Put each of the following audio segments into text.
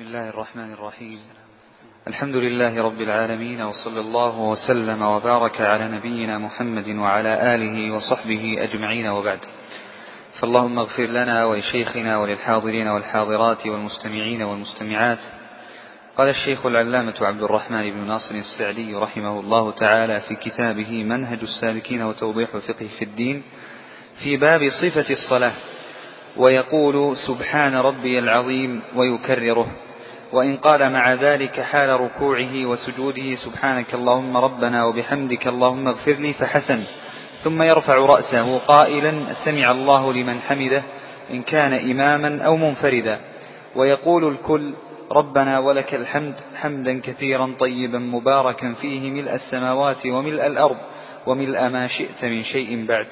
بسم الله الرحمن الرحيم. الحمد لله رب العالمين وصلى الله وسلم وبارك على نبينا محمد وعلى آله وصحبه أجمعين وبعد. فاللهم اغفر لنا ولشيخنا وللحاضرين والحاضرات والمستمعين والمستمعات. قال الشيخ العلامة عبد الرحمن بن ناصر السعدي رحمه الله تعالى في كتابه منهج السالكين وتوضيح الفقه في الدين في باب صفة الصلاة ويقول سبحان ربي العظيم ويكرره. وإن قال مع ذلك حال ركوعه وسجوده سبحانك اللهم ربنا وبحمدك اللهم اغفر لي فحسن. ثم يرفع رأسه قائلا سمع الله لمن حمده إن كان إماما أو منفردا. ويقول الكل ربنا ولك الحمد حمدا كثيرا طيبا مباركا فيه ملء السماوات وملء الأرض وملء ما شئت من شيء بعد.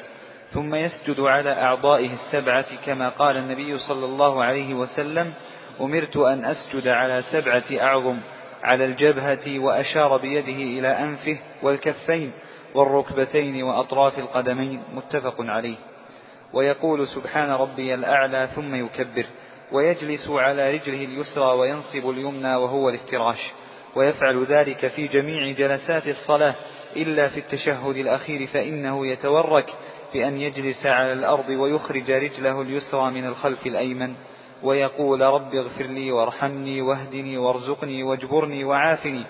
ثم يسجد على أعضائه السبعة كما قال النبي صلى الله عليه وسلم أمرت أن أسجد على سبعة أعظم على الجبهة وأشار بيده إلى أنفه والكفين والركبتين وأطراف القدمين متفق عليه. ويقول سبحان ربي الأعلى ثم يكبر ويجلس على رجله اليسرى وينصب اليمنى وهو الافتراش. ويفعل ذلك في جميع جلسات الصلاة إلا في التشهد الأخير فإنه يتورك بأن يجلس على الأرض ويخرج رجله اليسرى من الخلف الأيمن. ويقول رب اغفر لي وارحمني واهدني وارزقني واجبرني وعافني.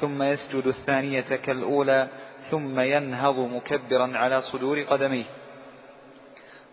ثم يسجد الثانية كالأولى ثم ينهض مكبرا على صدور قدميه.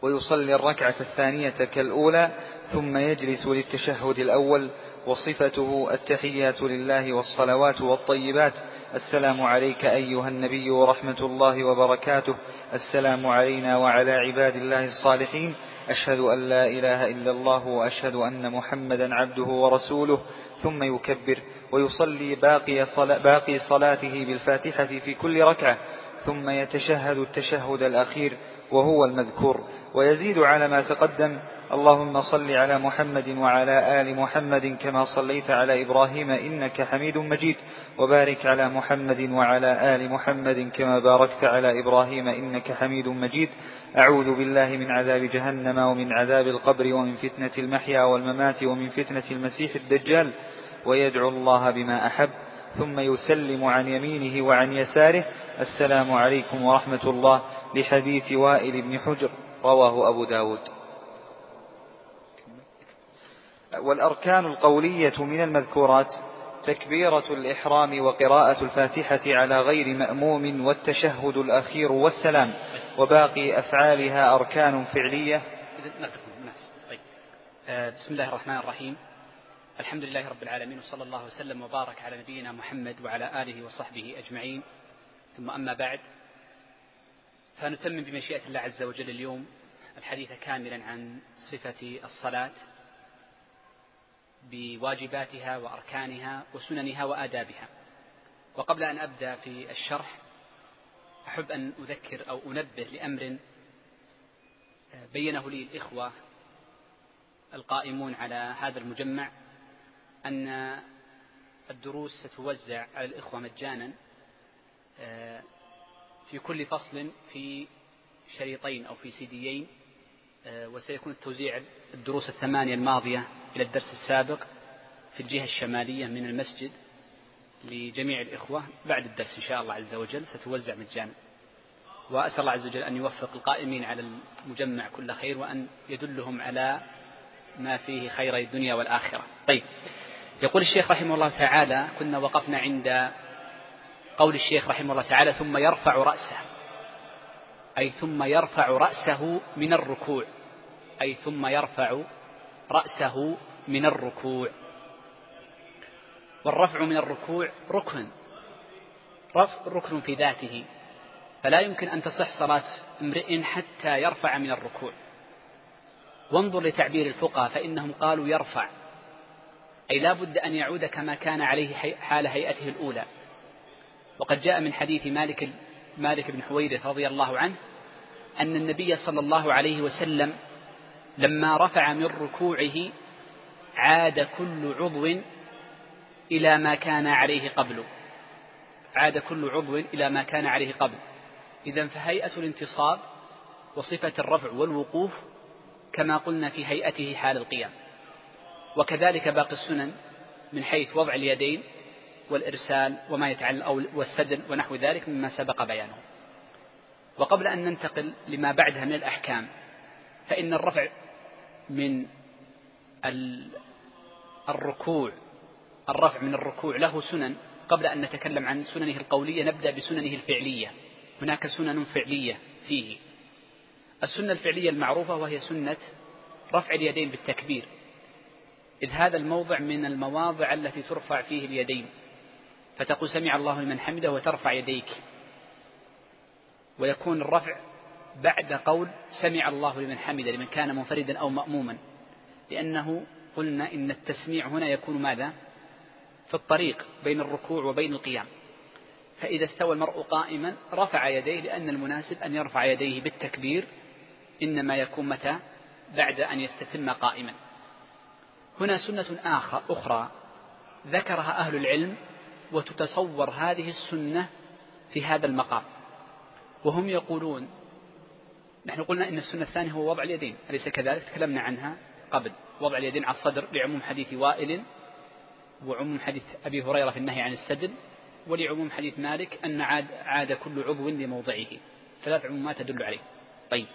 ويصلي الركعة الثانية كالأولى ثم يجلس للتشهد الأول. وصفته التحيات لله والصلوات والطيبات. السلام عليك أيها النبي ورحمة الله وبركاته. السلام علينا وعلى عباد الله الصالحين. أشهد أن لا إله إلا الله وأشهد أن محمدا عبده ورسوله ثم يكبر ويصلي باقي, صلا باقي صلاته بالفاتحة في كل ركعة ثم يتشهد التشهد الأخير وهو المذكور ويزيد على ما تقدم اللهم صل على محمد وعلى آل محمد كما صليت على إبراهيم إنك حميد مجيد وبارك على محمد وعلى آل محمد كما باركت على إبراهيم إنك حميد مجيد. أعوذ بالله من عذاب جهنم ومن عذاب القبر ومن فتنة المحيا والممات ومن فتنة المسيح الدجال ويدعو الله بما أحب ثم يسلم عن يمينه وعن يساره. السلام عليكم ورحمة الله لحديث وائل بن حجر رواه أبو داود. والأركان القولية من المذكورات تكبيرة الإحرام وقراءة الفاتحة على غير مأموم والتشهد الأخير والسلام. وباقي أفعالها أركان فعلية. طيب. آه، بسم الله الرحمن الرحيم. الحمد لله رب العالمين وصلى الله وسلم وبارك على نبينا محمد وعلى آله وصحبه أجمعين. ثم أما بعد فنتمم بمشيئة الله عز وجل اليوم الحديث كاملا عن صفة الصلاة بواجباتها وأركانها وسننها وآدابها. وقبل أن أبدأ في الشرح أحب أن أذكر أو أنبه لأمر بينه لي الإخوة القائمون على هذا المجمع أن الدروس ستوزع على الإخوة مجانا في كل فصل في شريطين أو في سيديين وسيكون التوزيع الدروس الثمانية الماضية إلى الدرس السابق في الجهة الشمالية من المسجد. لجميع الإخوة بعد الدرس إن شاء الله عز وجل ستوزع مجانا وأسأل الله عز وجل أن يوفق القائمين على المجمع كل خير وأن يدلهم على ما فيه خير الدنيا والآخرة. طيب يقول الشيخ رحمه الله تعالى كنا وقفنا عند قول الشيخ رحمه الله تعالى ثم يرفع رأسه. أي ثم يرفع رأسه من الركوع. أي ثم يرفع رأسه من الركوع. والرفع من الركوع ركن. رفع ركن في ذاته. فلا يمكن أن تصح صلاة امرئ حتى يرفع من الركوع. وانظر لتعبير الفقهاء فإنهم قالوا يرفع. أي لا بد أن يعود كما كان عليه حال هيئته الأولى. وقد جاء من حديث مالك مالك بن حويرث رضي الله عنه أن النبي صلى الله عليه وسلم لما رفع من ركوعه عاد كل عضو إلى ما كان عليه قبل. عاد كل عضو إلى ما كان عليه قبل. إذا فهيئة الانتصاب وصفة الرفع والوقوف كما قلنا في هيئته حال القيام. وكذلك باقي السنن من حيث وضع اليدين والإرسال وما يتعلق أو والسدل ونحو ذلك مما سبق بيانه. وقبل أن ننتقل لما بعدها من الأحكام فإن الرفع من الركوع الرفع من الركوع له سنن. قبل أن نتكلم عن سننه القولية نبدأ بسننه الفعلية. هناك سنن فعلية فيه. السنة الفعلية المعروفة وهي سنة رفع اليدين بالتكبير. إذ هذا الموضع من المواضع التي ترفع فيه اليدين. فتقول سمع الله لمن حمده وترفع يديك. ويكون الرفع بعد قول سمع الله لمن حمده لمن كان منفردا أو مأموما. لأنه قلنا إن التسميع هنا يكون ماذا؟ في الطريق بين الركوع وبين القيام. فإذا استوى المرء قائما رفع يديه لأن المناسب أن يرفع يديه بالتكبير إنما يكون متى؟ بعد أن يستتم قائما. هنا سنة آخر أخرى. ذكرها أهل العلم وتتصور هذه السنة في هذا المقام. وهم يقولون نحن قلنا إن السنة الثانية هو وضع اليدين أليس كذلك؟ تكلمنا عنها قبل. وضع اليدين على الصدر لعموم حديث وائل وعموم حديث أبي هريرة في النهي عن السدل ولعموم حديث مالك أن عاد, عاد كل عضو لموضعه. ثلاث عمومات تدل عليه. طيب.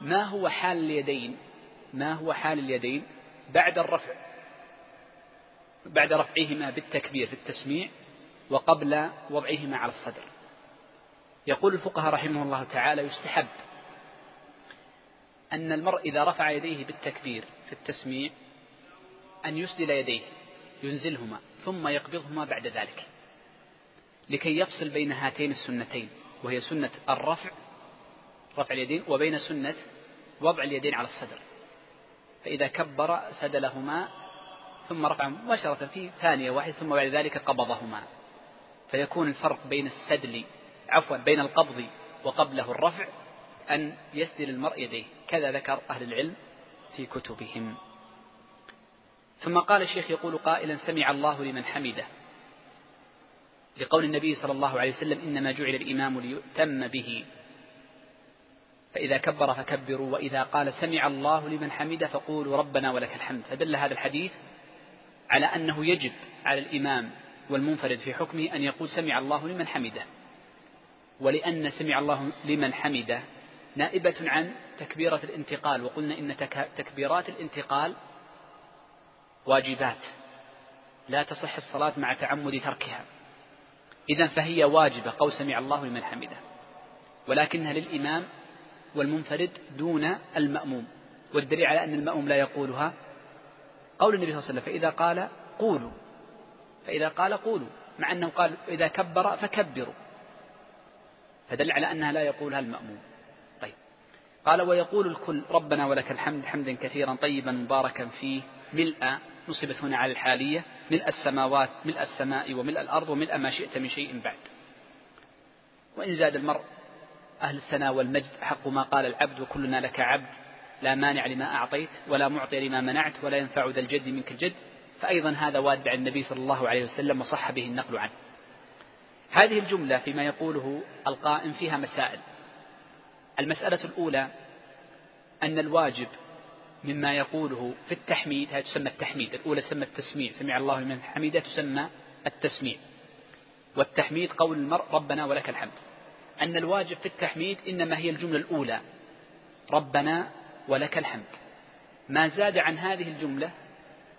ما هو حال اليدين؟ ما هو حال اليدين بعد الرفع؟ بعد رفعهما بالتكبير في التسميع وقبل وضعهما على الصدر. يقول الفقهاء رحمه الله تعالى يستحب أن المرء إذا رفع يديه بالتكبير في التسميع أن يسدل يديه. ينزلهما ثم يقبضهما بعد ذلك لكي يفصل بين هاتين السنتين وهي سنة الرفع رفع اليدين وبين سنة وضع اليدين على الصدر. فإذا كبر سدلهما ثم رفع مباشرة في ثانية واحدة ثم بعد ذلك قبضهما. فيكون الفرق بين السدل عفوا بين القبض وقبله الرفع أن يسدل المرء يديه. كذا ذكر أهل العلم في كتبهم. ثم قال الشيخ يقول قائلا سمع الله لمن حمده. لقول النبي صلى الله عليه وسلم إنما جعل الإمام ليؤتم به. فإذا كبر فكبروا وإذا قال سمع الله لمن حمده فقولوا ربنا ولك الحمد. فدل هذا الحديث على أنه يجب على الإمام والمنفرد في حكمه أن يقول سمع الله لمن حمده. ولأن سمع الله لمن حمده نائبة عن تكبيرة الانتقال وقلنا إن تكبيرات الانتقال واجبات. لا تصح الصلاة مع تعمد تركها. إذا فهي واجبة قول سمع الله لمن حمده. ولكنها للإمام والمنفرد دون المأموم. والدليل على أن المأموم لا يقولها. قول النبي صلى الله عليه وسلم فإذا قال قولوا. فإذا قال قولوا مع أنه قال إذا كبر فكبروا. فدل على أنها لا يقولها المأموم. طيب. قال ويقول الكل ربنا ولك الحمد حمدا كثيرا طيبا مباركا فيه ملء نصبت هنا على الحالية ملء السماوات ملء السماء وملء الأرض وملء ما شئت من شيء بعد. وإن زاد المرء أهل الثناء والمجد حق ما قال العبد وكلنا لك عبد. لا مانع لما أعطيت ولا معطي لما منعت ولا ينفع ذا الجد منك الجد. فأيضا هذا وارد عن النبي صلى الله عليه وسلم وصح به النقل عنه. هذه الجملة فيما يقوله القائم فيها مسائل. المسألة الأولى أن الواجب مما يقوله في التحميد هذه تسمى التحميد الأولى تسمى التسميع سمع الله من حميده تسمى التسميع. والتحميد قول المرء ربنا ولك الحمد. أن الواجب في التحميد إنما هي الجملة الأولى ربنا ولك الحمد. ما زاد عن هذه الجملة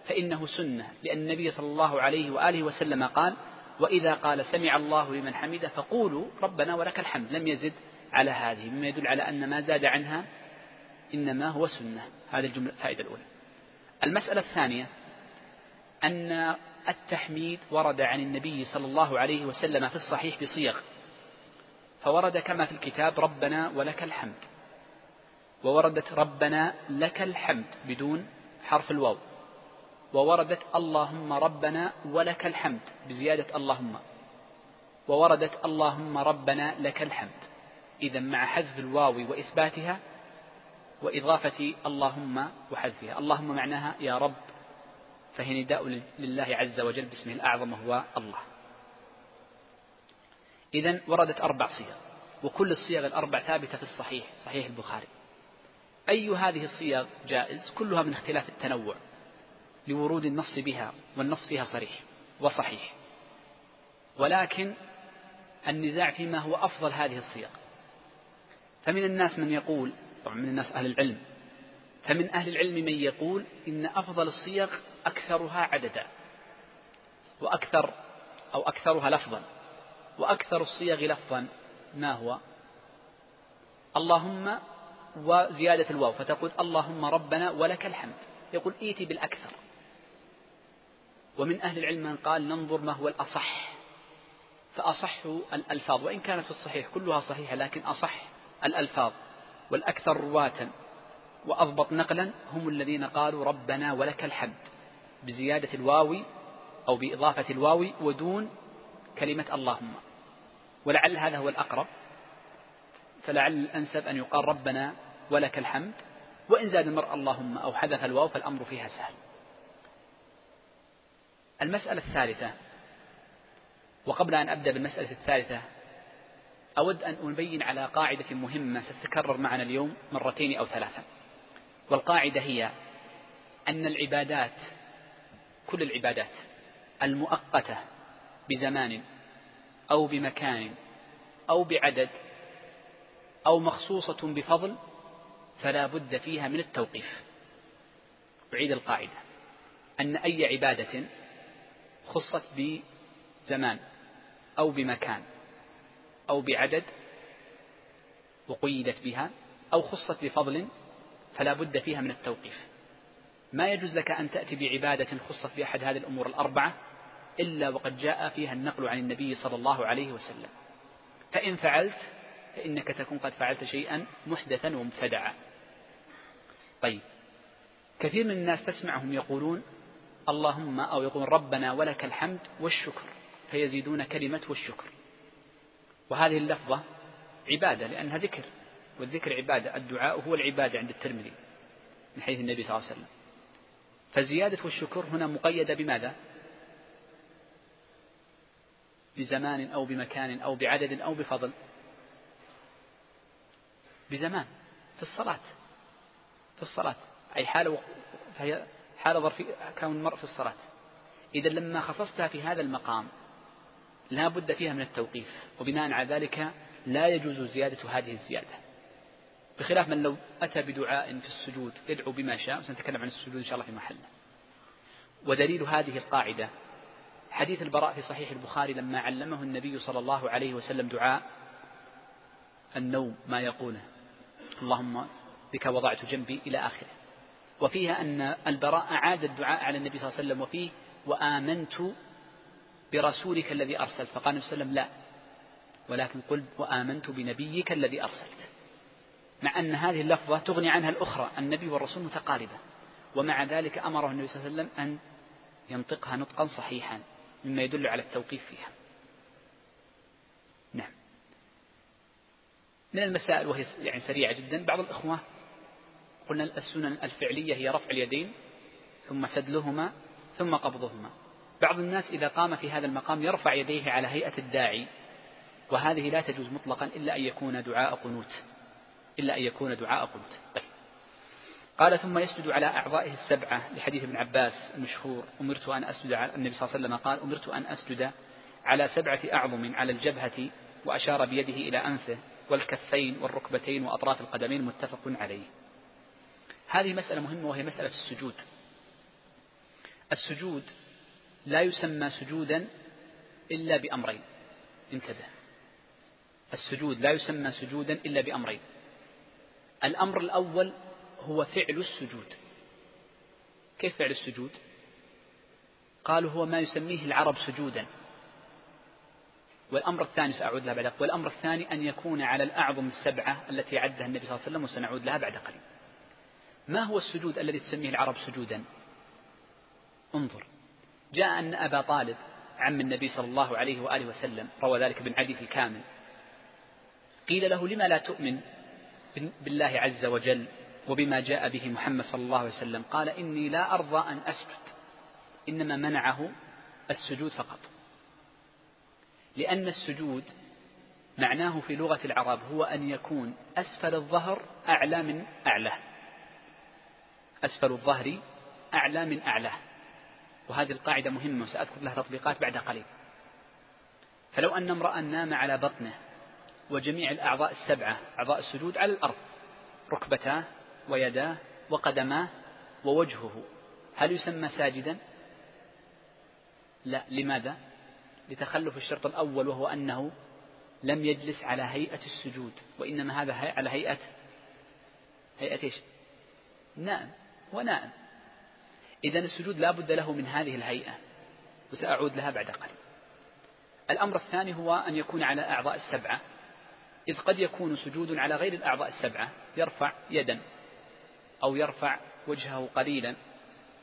فإنه سنة لأن النبي صلى الله عليه وآله وسلم قال وإذا قال سمع الله لمن حمده فقولوا ربنا ولك الحمد. لم يزد على هذه مما يدل على أن ما زاد عنها إنما هو سنة. هذه الجملة الفائدة الأولى. المسألة الثانية أن التحميد ورد عن النبي صلى الله عليه وسلم في الصحيح بصيغ فورد كما في الكتاب ربنا ولك الحمد ووردت ربنا لك الحمد بدون حرف الواو ووردت اللهم ربنا ولك الحمد بزيادة اللهم ووردت اللهم ربنا لك الحمد. إذا مع حذف الواو وإثباتها وإضافة اللهم وحذفها. اللهم معناها يا رب فهي نداء لله عز وجل باسمه الأعظم وهو الله. إذا وردت أربع صيغ وكل الصيغ الأربع ثابتة في الصحيح صحيح البخاري. أي هذه الصيغ جائز؟ كلها من اختلاف التنوع لورود النص بها والنص فيها صريح وصحيح. ولكن النزاع فيما هو أفضل هذه الصيغ. فمن الناس من يقول طبعا من الناس أهل العلم. فمن أهل العلم من يقول إن أفضل الصيغ أكثرها عددا وأكثر أو أكثرها لفظا وأكثر الصيغ لفظا ما هو؟ اللهم وزيادة الواو فتقول اللهم ربنا ولك الحمد. يقول ائتي بالأكثر. ومن أهل العلم من قال ننظر ما هو الأصح. فأصح الألفاظ وإن كانت في الصحيح كلها صحيحة لكن أصح الألفاظ. والأكثر رواة وأضبط نقلا هم الذين قالوا ربنا ولك الحمد بزيادة الواو أو بإضافة الواو ودون كلمة اللهم. ولعل هذا هو الأقرب. فلعل الأنسب أن يقال ربنا ولك الحمد. وإن زاد المرء اللهم أو حذف الواو فالأمر فيها سهل. المسألة الثالثة. وقبل أن أبدأ بالمسألة الثالثة أود أن أبين على قاعدة مهمة ستتكرر معنا اليوم مرتين أو ثلاثا والقاعدة هي أن العبادات كل العبادات المؤقتة بزمان أو بمكان أو بعدد أو مخصوصة بفضل فلا بد فيها من التوقيف. أعيد القاعدة. أن أي عبادة خصت بزمان أو بمكان أو بعدد وقيدت بها أو خصت بفضل فلا بد فيها من التوقيف. ما يجوز لك أن تأتي بعبادة خصت بأحد هذه الأمور الأربعة إلا وقد جاء فيها النقل عن النبي صلى الله عليه وسلم. فإن فعلت فإنك تكون قد فعلت شيئا محدثا ومبتدعا. طيب كثير من الناس تسمعهم يقولون اللهم أو يقول ربنا ولك الحمد والشكر فيزيدون كلمة والشكر. وهذه اللفظة عبادة لأنها ذكر والذكر عبادة الدعاء هو العبادة عند الترمذي من حيث النبي صلى الله عليه وسلم. فزيادة والشكر هنا مقيدة بماذا؟ بزمان أو بمكان أو بعدد أو بفضل. بزمان في الصلاة في الصلاة. أي حالة فهي حالة ظرفية كون المرء في الصلاة. إذا لما خصصتها في هذا المقام لا بد فيها من التوقيف وبناء على ذلك لا يجوز زيادة هذه الزيادة. بخلاف من لو أتى بدعاء في السجود يدعو بما شاء وسنتكلم عن السجود إن شاء الله في محله. ودليل هذه القاعدة حديث البراء في صحيح البخاري لما علمه النبي صلى الله عليه وسلم دعاء النوم ما يقوله. اللهم بك وضعت جنبي إلى آخره. وفيها أن البراء أعاد الدعاء على النبي صلى الله عليه وسلم وفيه وآمنت برسولك الذي أرسلت. فقال النبي صلى الله عليه وسلم لا. ولكن قل وآمنت بنبيك الذي أرسلت. مع أن هذه اللفظة تغني عنها الأخرى النبي والرسول متقاربة. ومع ذلك أمره النبي صلى الله عليه وسلم أن ينطقها نطقا صحيحا مما يدل على التوقيف فيها. نعم. من المسائل وهي يعني سريعة جدا بعض الإخوة قلنا السنن الفعلية هي رفع اليدين ثم سدلهما ثم قبضهما. بعض الناس إذا قام في هذا المقام يرفع يديه على هيئة الداعي وهذه لا تجوز مطلقا إلا أن يكون دعاء قنوت. إلا أن يكون دعاء قنوت. طيب. قال ثم يسجد على أعضائه السبعة لحديث ابن عباس المشهور. أمرت أن أسجد على النبي صلى الله عليه وسلم قال أمرت أن أسجد على سبعة أعظم على الجبهة وأشار بيده إلى أنفه والكفين والركبتين وأطراف القدمين متفق عليه. هذه مسألة مهمة وهي مسألة السجود. السجود لا يسمى سجودا إلا بأمرين. انتبه. السجود لا يسمى سجودا إلا بأمرين. الأمر الأول هو فعل السجود. كيف فعل السجود؟ قالوا هو ما يسميه العرب سجودا. والأمر الثاني سأعود لها بعد والأمر الثاني أن يكون على الأعظم السبعة التي عدها النبي صلى الله عليه وسلم وسنعود لها بعد قليل. ما هو السجود الذي تسميه العرب سجودا؟ انظر. جاء أن أبا طالب عم النبي صلى الله عليه وآله وسلم روى ذلك ابن عدي في الكامل. قيل له لما لا تؤمن بالله عز وجل وبما جاء به محمد صلى الله عليه وسلم؟ قال إني لا أرضى أن أسجد إنما منعه السجود فقط. لأن السجود معناه في لغة العرب هو أن يكون أسفل الظهر أعلى من أعلاه. أسفل الظهر أعلى من أعلاه. وهذه القاعدة مهمة وسأذكر لها تطبيقات بعد قليل. فلو أن امرأ نام على بطنه وجميع الأعضاء السبعة أعضاء السجود على الأرض ركبتاه ويداه وقدماه ووجهه هل يسمى ساجدا؟ لا. لماذا؟ لتخلف الشرط الأول وهو أنه لم يجلس على هيئة السجود وإنما هذا على هيئة هيئة إيش؟ نائم. ونائم. إذا السجود لا بد له من هذه الهيئة وسأعود لها بعد قليل. الأمر الثاني هو أن يكون على أعضاء السبعة. إذ قد يكون سجود على غير الأعضاء السبعة يرفع يدا أو يرفع وجهه قليلا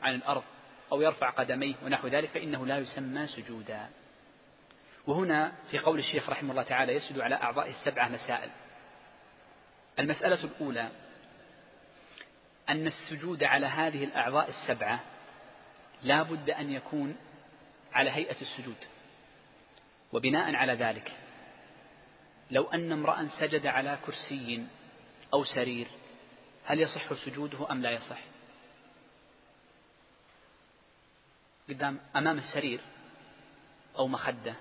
عن الأرض أو يرفع قدميه ونحو ذلك فإنه لا يسمى سجودا. وهنا في قول الشيخ رحمه الله تعالى يسجد على أعضاء السبعة مسائل. المسألة الأولى أن السجود على هذه الأعضاء السبعة لا بد أن يكون على هيئة السجود. وبناء على ذلك لو أن امرأ سجد على كرسي أو سرير هل يصح سجوده أم لا يصح؟ قدام أمام السرير أو مخدة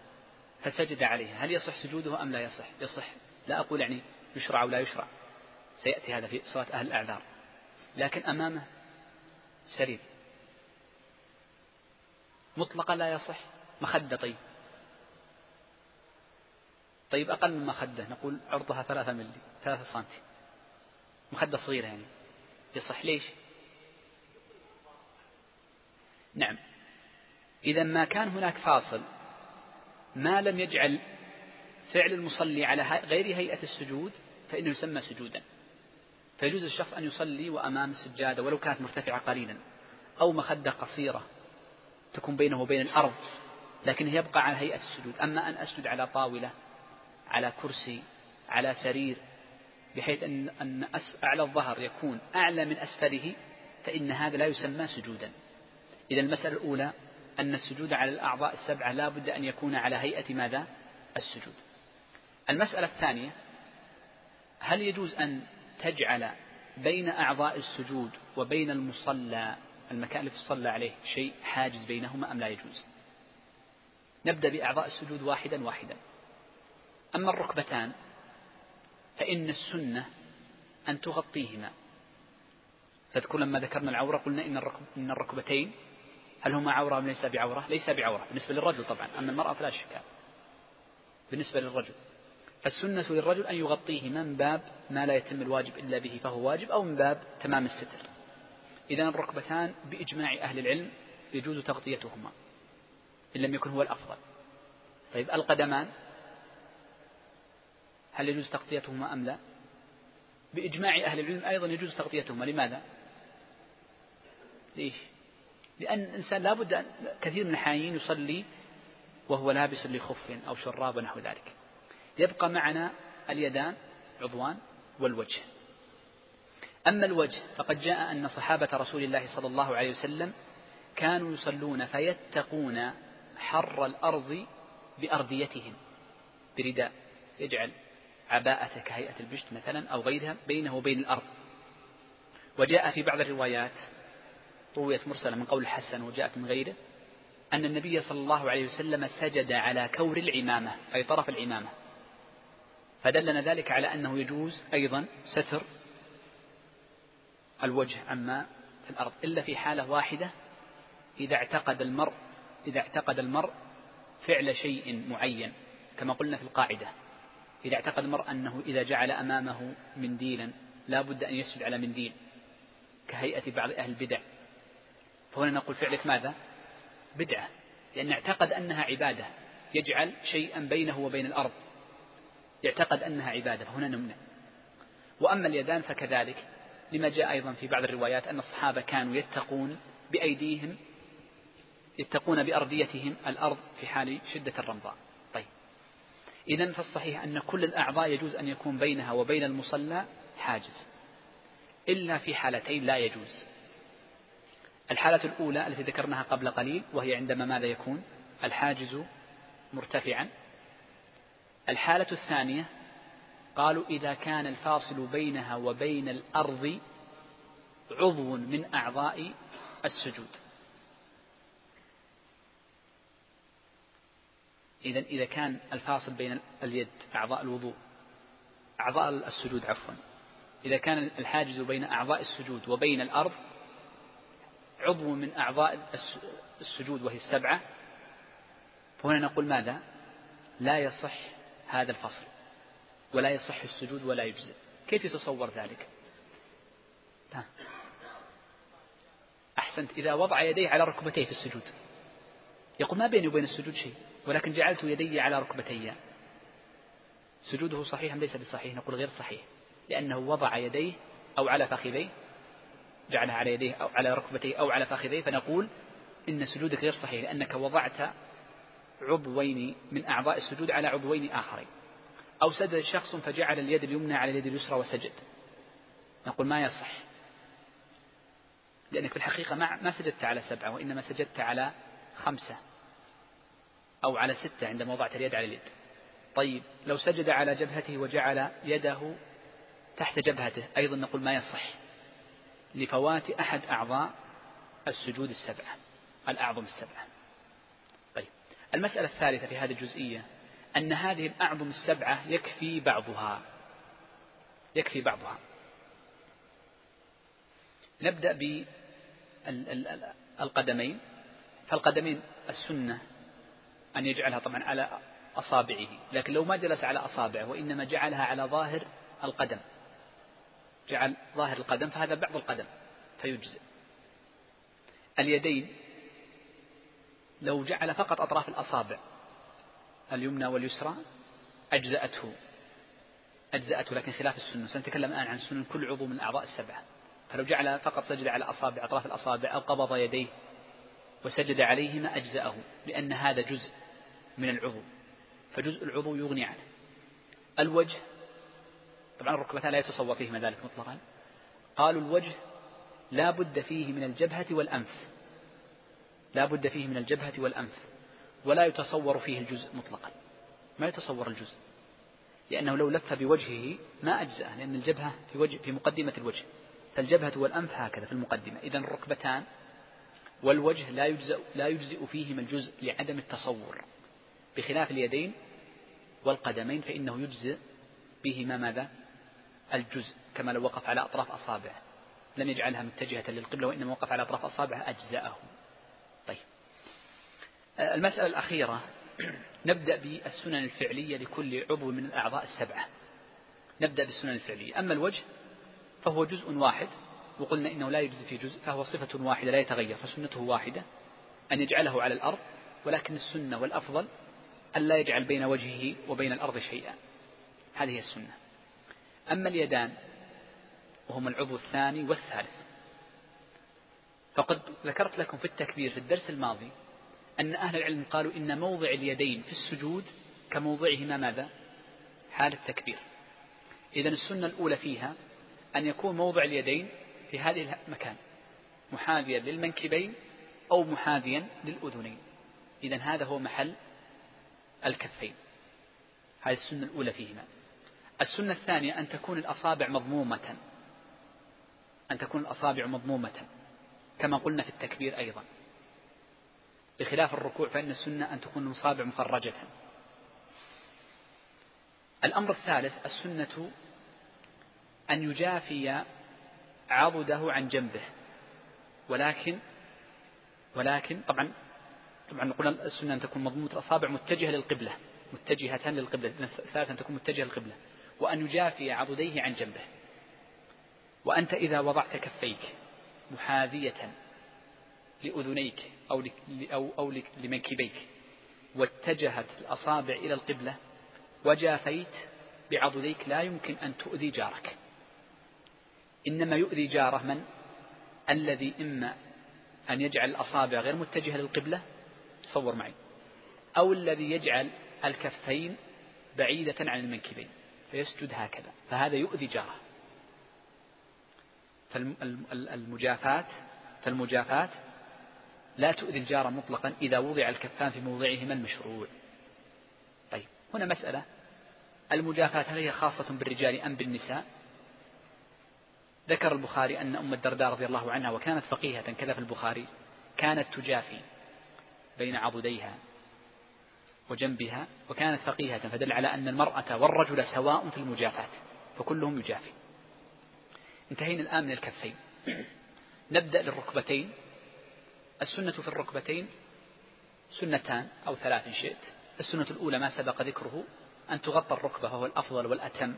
فسجد عليها هل يصح سجوده أم لا يصح؟ يصح. لا أقول يعني يشرع أو لا يشرع. سيأتي هذا في صلاة أهل الأعذار. لكن أمامه سرير. مطلقا لا يصح. مخدة طيب. طيب أقل من مخدة نقول عرضها ثلاثة ملي ثلاثة سنتي. مخدة صغيرة يعني. يصح ليش؟ نعم. إذا ما كان هناك فاصل ما لم يجعل فعل المصلي على غير هيئة السجود فإنه يسمى سجودا. فيجوز للشخص أن يصلي وأمام السجادة ولو كانت مرتفعة قليلا أو مخدة قصيرة. تكون بينه وبين الأرض لكن يبقى على هيئة السجود. أما أن أسجد على طاولة على كرسي على سرير بحيث أن أن أعلى الظهر يكون أعلى من أسفله فإن هذا لا يسمى سجودا. إذا المسألة الأولى أن السجود على الأعضاء السبعة لا بد أن يكون على هيئة ماذا؟ السجود. المسألة الثانية هل يجوز أن تجعل بين أعضاء السجود وبين المصلى المكان اللي تصلى عليه شيء حاجز بينهما أم لا يجوز. نبدأ بأعضاء السجود واحدا واحدا. أما الركبتان فإن السنة أن تغطيهما. تذكر لما ذكرنا العورة قلنا إن, الركب إن الركبتين هل هما عورة أم ليس بعورة؟ ليس بعورة بالنسبة للرجل طبعا أما المرأة فلا شك. بالنسبة للرجل. فالسنة للرجل أن يغطيهما من باب ما لا يتم الواجب إلا به فهو واجب أو من باب تمام الستر. إذا الركبتان بإجماع أهل العلم يجوز تغطيتهما إن لم يكن هو الأفضل. طيب القدمان هل يجوز تغطيتهما أم لا؟ بإجماع أهل العلم أيضا يجوز تغطيتهما لماذا؟ ليش؟ لأن الإنسان لابد أن كثير من الأحيان يصلي وهو لابس لخف أو شراب ونحو ذلك. يبقى معنا اليدان عضوان والوجه. أما الوجه فقد جاء أن صحابة رسول الله صلى الله عليه وسلم كانوا يصلون فيتقون حر الأرض بأرديتهم برداء يجعل عباءة كهيئة البشت مثلا أو غيرها بينه وبين الأرض. وجاء في بعض الروايات رويت مرسلة من قول الحسن وجاءت من غيره أن النبي صلى الله عليه وسلم سجد على كور العمامة أي طرف العمامة. فدلنا ذلك على أنه يجوز أيضا ستر الوجه عما في الأرض إلا في حالة واحدة إذا اعتقد المرء إذا اعتقد المرء فعل شيء معين كما قلنا في القاعدة. إذا اعتقد المرء أنه إذا جعل أمامه منديلا لا بد أن يسجد على منديل كهيئة بعض أهل البدع. فهنا نقول فعلك ماذا؟ بدعة. لأن اعتقد أنها عبادة يجعل شيئا بينه وبين الأرض. يعتقد أنها عبادة فهنا نمنع. وأما اليدان فكذلك. لما جاء أيضا في بعض الروايات أن الصحابة كانوا يتقون بأيديهم يتقون بأرديتهم الأرض في حال شدة الرمضاء. طيب. إذا فالصحيح أن كل الأعضاء يجوز أن يكون بينها وبين المصلى حاجز إلا في حالتين لا يجوز. الحالة الأولى التي ذكرناها قبل قليل وهي عندما ماذا يكون؟ الحاجز مرتفعا. الحالة الثانية قالوا إذا كان الفاصل بينها وبين الأرض عضو من أعضاء السجود. إذا إذا كان الفاصل بين اليد أعضاء الوضوء أعضاء السجود عفوا. إذا كان الحاجز بين أعضاء السجود وبين الأرض عضو من أعضاء السجود وهي السبعة فهنا نقول ماذا؟ لا يصح هذا الفصل. ولا يصح السجود ولا يجزئ. كيف يتصور ذلك؟ أحسنت. إذا وضع يديه على ركبتيه في السجود. يقول ما بيني وبين السجود شيء ولكن جعلت يدي على ركبتي. سجوده صحيح ليس بصحيح؟ نقول غير صحيح. لأنه وضع يديه أو على فخذيه جعلها على يديه أو على ركبتيه أو على فخذيه فنقول إن سجودك غير صحيح لأنك وضعت عضوين من أعضاء السجود على عضوين آخرين. أو سجد شخص فجعل اليد اليمنى على اليد اليسرى وسجد. نقول ما يصح. لأنك في الحقيقة ما سجدت على سبعة وإنما سجدت على خمسة أو على ستة عندما وضعت اليد على اليد. طيب لو سجد على جبهته وجعل يده تحت جبهته أيضا نقول ما يصح. لفوات أحد أعضاء السجود السبعة الأعظم السبعة. طيب المسألة الثالثة في هذه الجزئية أن هذه الأعظم السبعة يكفي بعضها. يكفي بعضها. نبدأ بالقدمين فالقدمين السنة أن يجعلها طبعا على أصابعه لكن لو ما جلس على أصابعه وإنما جعلها على ظاهر القدم. جعل ظاهر القدم فهذا بعض القدم فيجزئ. اليدين لو جعل فقط أطراف الأصابع اليمنى واليسرى أجزأته أجزأته لكن خلاف السنة سنتكلم الآن عن سنن كل عضو من الأعضاء السبعة. فلو جعل فقط سجد على أصابع أطراف الأصابع أو قبض يديه وسجد عليهما أجزأه لأن هذا جزء من العضو. فجزء العضو يغني عنه. الوجه طبعا الركبتان لا يتصور فيهما ذلك مطلقا. قالوا الوجه لا بد فيه من الجبهة والأنف. لا بد فيه من الجبهة والأنف. ولا يتصور فيه الجزء مطلقا. ما يتصور الجزء. لأنه لو لف بوجهه ما أجزأه لأن الجبهة في, وجه في مقدمة الوجه. فالجبهة والأنف هكذا في المقدمة. إذا الركبتان والوجه لا يجزئ لا يجزئ فيهما الجزء لعدم التصور. بخلاف اليدين والقدمين فإنه يجزئ بهما ماذا؟ الجزء كما لو وقف على أطراف أصابعه. لم يجعلها متجهة للقبلة وإنما وقف على أطراف أصابعه أجزأه. طيب. المسألة الأخيرة. نبدأ بالسنن الفعلية لكل عضو من الأعضاء السبعة. نبدأ بالسنن الفعلية. أما الوجه فهو جزء واحد وقلنا إنه لا يجزي في جزء فهو صفة واحدة لا يتغير فسنته واحدة أن يجعله على الأرض ولكن السنة والأفضل أن لا يجعل بين وجهه وبين الأرض شيئا. هذه هي السنة. أما اليدان وهما العضو الثاني والثالث فقد ذكرت لكم في التكبير في الدرس الماضي أن أهل العلم قالوا إن موضع اليدين في السجود كموضعهما ماذا؟ حال التكبير. إذا السنة الأولى فيها أن يكون موضع اليدين في هذه المكان محاذيا للمنكبين أو محاذيا للأذنين. إذا هذا هو محل الكفين. هذه السنة الأولى فيهما. السنة الثانية أن تكون الأصابع مضمومة. أن تكون الأصابع مضمومة كما قلنا في التكبير أيضا. بخلاف الركوع فإن السنة أن تكون الأصابع مفرجة الأمر الثالث السنة أن يجافي عضده عن جنبه. ولكن ولكن طبعا طبعا قلنا السنة أن تكون مضمومة الأصابع متجهة للقبلة متجهة للقبلة الثالث أن تكون متجهة للقبلة. وأن يجافي عضديه عن جنبه. وأنت إذا وضعت كفيك محاذية لأذنيك أو أو أو لمنكبيك. واتجهت الأصابع إلى القبلة وجافيت بعضديك لا يمكن أن تؤذي جارك. إنما يؤذي جاره من؟ الذي إما أن يجعل الأصابع غير متجهة للقبلة؟ تصور معي. أو الذي يجعل الكفين بعيدة عن المنكبين. فيسجد هكذا. فهذا يؤذي جاره. فالمجافاة فالمجافاة لا تؤذي الجار مطلقا إذا وضع الكفان في موضعهما المشروع. طيب هنا مسألة. المجافاة هل هي خاصة بالرجال أم بالنساء؟ ذكر البخاري أن أم الدرداء رضي الله عنها وكانت فقيهة كذا في البخاري كانت تجافي بين عضديها وجنبها وكانت فقيهة فدل على أن المرأة والرجل سواء في المجافاة فكلهم يجافي. انتهينا الآن من الكفين. نبدأ للركبتين. السنة في الركبتين سنتان أو ثلاث إن شئت. السنة الأولى ما سبق ذكره أن تغطى الركبة وهو الأفضل والأتم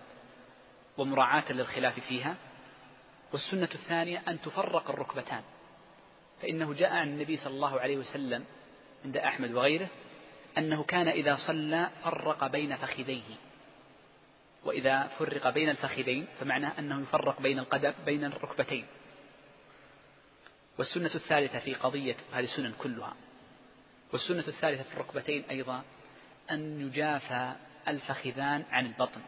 ومراعاة للخلاف فيها. والسنة الثانية أن تفرق الركبتان فإنه جاء عن النبي صلى الله عليه وسلم عند أحمد وغيره أنه كان إذا صلى فرق بين فخذيه وإذا فرق بين الفخذين فمعناه أنه يفرق بين القدم بين الركبتين. والسنة الثالثة في قضية هذه السنن كلها والسنة الثالثة في الركبتين أيضا أن يجافى الفخذان عن البطن.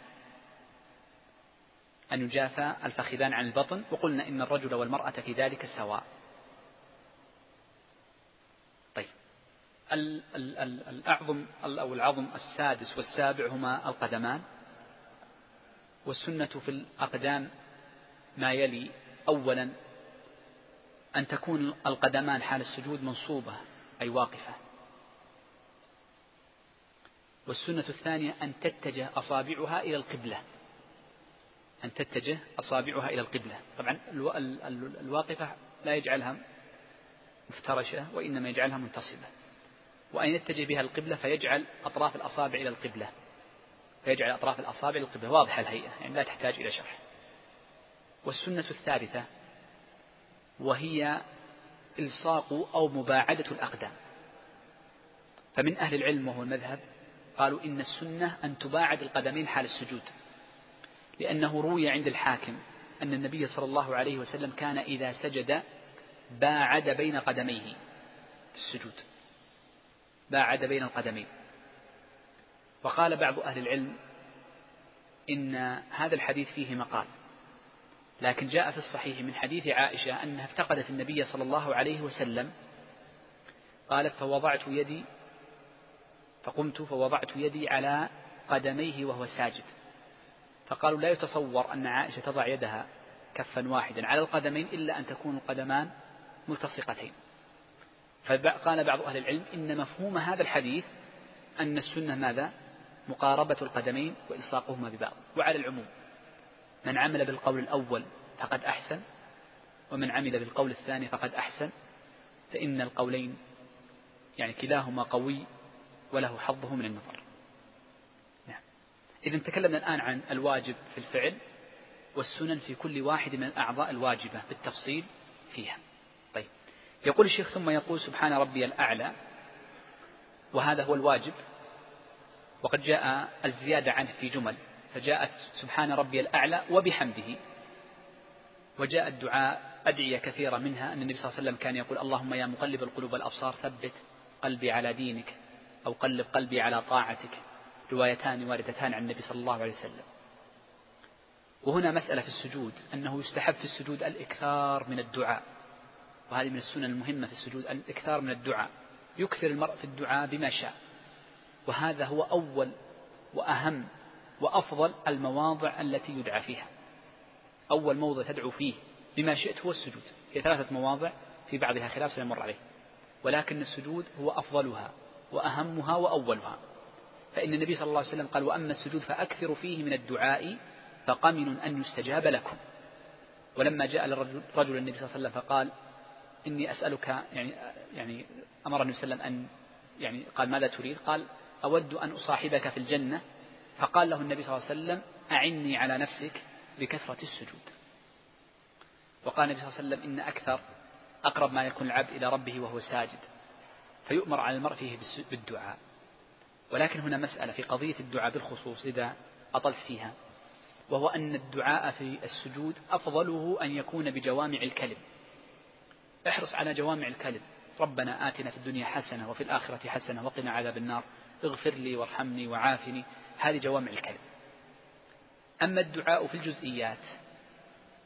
أن يجافى الفخذان عن البطن وقلنا إن الرجل والمرأة في ذلك سواء. طيب. الأعظم أو العظم السادس والسابع هما القدمان. والسنة في الأقدام ما يلي أولا أن تكون القدمان حال السجود منصوبة أي واقفة. والسنة الثانية أن تتجه أصابعها إلى القبلة. أن تتجه أصابعها إلى القبلة. طبعا الواقفة لا يجعلها مفترشة وإنما يجعلها منتصبة. وأن يتجه بها القبلة فيجعل أطراف الأصابع إلى القبلة. فيجعل أطراف الأصابع إلى القبلة. واضحة الهيئة يعني لا تحتاج إلى شرح. والسنة الثالثة وهي إلصاق أو مباعدة الأقدام. فمن أهل العلم وهو المذهب قالوا إن السنة أن تباعد القدمين حال السجود لأنه روي عند الحاكم أن النبي صلى الله عليه وسلم كان إذا سجد باعد بين قدميه في السجود. باعد بين القدمين. وقال بعض أهل العلم إن هذا الحديث فيه مقال. لكن جاء في الصحيح من حديث عائشة أنها افتقدت النبي صلى الله عليه وسلم قالت فوضعت يدي فقمت فوضعت يدي على قدميه وهو ساجد. فقالوا لا يتصور أن عائشة تضع يدها كفا واحدا على القدمين إلا أن تكون القدمان ملتصقتين. فقال بعض أهل العلم إن مفهوم هذا الحديث أن السنة ماذا؟ مقاربة القدمين وإلصاقهما ببعض. وعلى العموم من عمل بالقول الأول فقد أحسن ومن عمل بالقول الثاني فقد أحسن فإن القولين يعني كلاهما قوي وله حظه من النظر. نعم. إذا تكلمنا الآن عن الواجب في الفعل والسنن في كل واحد من الأعضاء الواجبة بالتفصيل فيها. طيب. يقول الشيخ ثم يقول سبحان ربي الأعلى وهذا هو الواجب وقد جاء الزيادة عنه في جمل. فجاءت سبحان ربي الأعلى وبحمده. وجاء الدعاء أدعية كثيرة منها أن النبي صلى الله عليه وسلم كان يقول اللهم يا مقلب القلوب والأبصار ثبت قلبي على دينك أو قلب قلبي على طاعتك. روايتان واردتان عن النبي صلى الله عليه وسلم. وهنا مسألة في السجود أنه يستحب في السجود الإكثار من الدعاء. وهذه من السنن المهمة في السجود الإكثار من الدعاء. يكثر المرء في الدعاء بما شاء. وهذا هو أول وأهم وأفضل المواضع التي يدعى فيها. أول موضع تدعو فيه بما شئت هو السجود. هي ثلاثة مواضع في بعضها خلاف سنمر عليه. ولكن السجود هو أفضلها وأهمها وأولها. فإن النبي صلى الله عليه وسلم قال وأما السجود فأكثر فيه من الدعاء فقمن أن يستجاب لكم. ولما جاء لرجل النبي صلى الله عليه وسلم فقال إني أسألك يعني يعني أمر النبي صلى الله عليه وسلم أن يعني قال ماذا تريد؟ قال أود أن أصاحبك في الجنة فقال له النبي صلى الله عليه وسلم أعني على نفسك بكثرة السجود. وقال النبي صلى الله عليه وسلم إن أكثر أقرب ما يكون العبد إلى ربه وهو ساجد فيؤمر على المرء فيه بالدعاء. ولكن هنا مسألة في قضية الدعاء بالخصوص إذا أطلت فيها وهو أن الدعاء في السجود أفضله أن يكون بجوامع الكلم. احرص على جوامع الكلم. ربنا آتنا في الدنيا حسنة وفي الآخرة حسنة وقنا عذاب النار. اغفر لي وارحمني وعافني. هذه جوامع الكلم. أما الدعاء في الجزئيات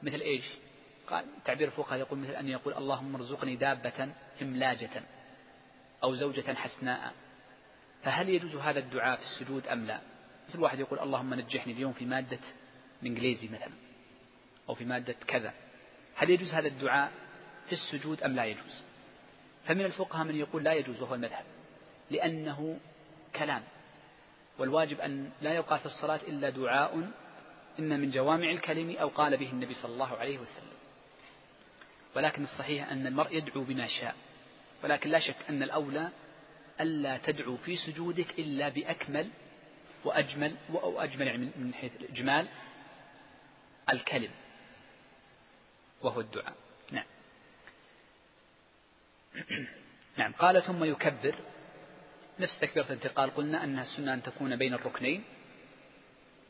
مثل إيش؟ قال تعبير الفقهاء يقول مثل أن يقول اللهم ارزقني دابة إملاجة أو زوجة حسناء. فهل يجوز هذا الدعاء في السجود أم لا؟ مثل واحد يقول اللهم نجحني اليوم في مادة الإنجليزي مثلا أو في مادة كذا. هل يجوز هذا الدعاء في السجود أم لا يجوز؟ فمن الفقهاء من يقول لا يجوز وهو المذهب لأنه كلام. والواجب أن لا يقال في الصلاة إلا دعاء إما من جوامع الكلم أو قال به النبي صلى الله عليه وسلم. ولكن الصحيح أن المرء يدعو بما شاء. ولكن لا شك أن الأولى ألا تدعو في سجودك إلا بأكمل وأجمل أو أجمل يعني من حيث الإجمال الكلم وهو الدعاء. نعم. نعم. قال ثم يكبر. نفس تكبيرة الانتقال. قلنا أنها السنة أن تكون بين الركنين.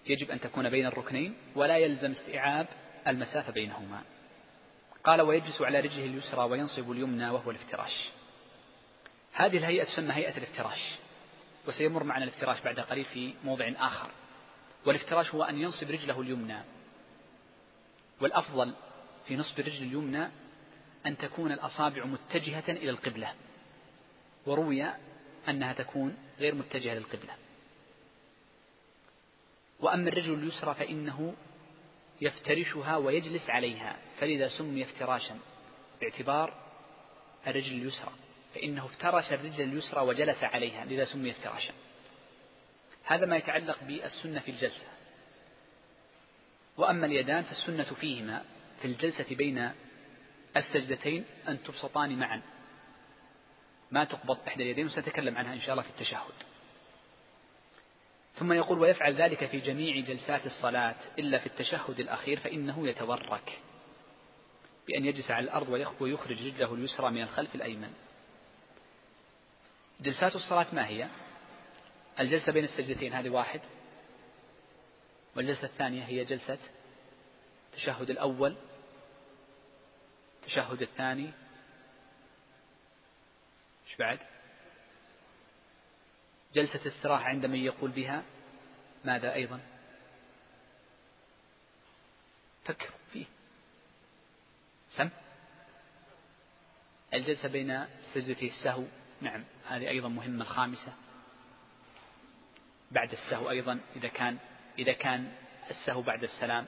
يجب أن تكون بين الركنين ولا يلزم استيعاب المسافة بينهما. قال ويجلس على رجله اليسرى وينصب اليمنى وهو الافتراش. هذه الهيئة تسمى هيئة الافتراش وسيمر معنا الافتراش بعد قليل في موضع آخر. والافتراش هو أن ينصب رجله اليمنى. والأفضل في نصب الرجل اليمنى أن تكون الأصابع متجهة إلى القبلة. وروي أنها تكون غير متجهة للقبلة. وأما الرجل اليسرى فإنه يفترشها ويجلس عليها فلذا سمي افتراشا باعتبار الرجل اليسرى فإنه افترش الرجل اليسرى وجلس عليها لذا سمي افتراشا. هذا ما يتعلق بالسنة في الجلسة. وأما اليدان فالسنة فيهما في الجلسة بين السجدتين أن تبسطان معا. ما تقبض إحدى اليدين وسنتكلم عنها إن شاء الله في التشهد. ثم يقول ويفعل ذلك في جميع جلسات الصلاة إلا في التشهد الأخير فإنه يتورك بأن يجلس على الأرض ويخرج رجله اليسرى من الخلف الأيمن. جلسات الصلاة ما هي؟ الجلسة بين السجدتين هذه واحد. والجلسة الثانية هي جلسة التشهد الأول التشهد الثاني إيش بعد؟ جلسة الاستراحة عند من يقول بها ماذا أيضا؟ فكر فيه. سم. الجلسة بين سجدتي السهو. نعم هذه أيضا مهمة الخامسة بعد السهو أيضا إذا كان إذا كان السهو بعد السلام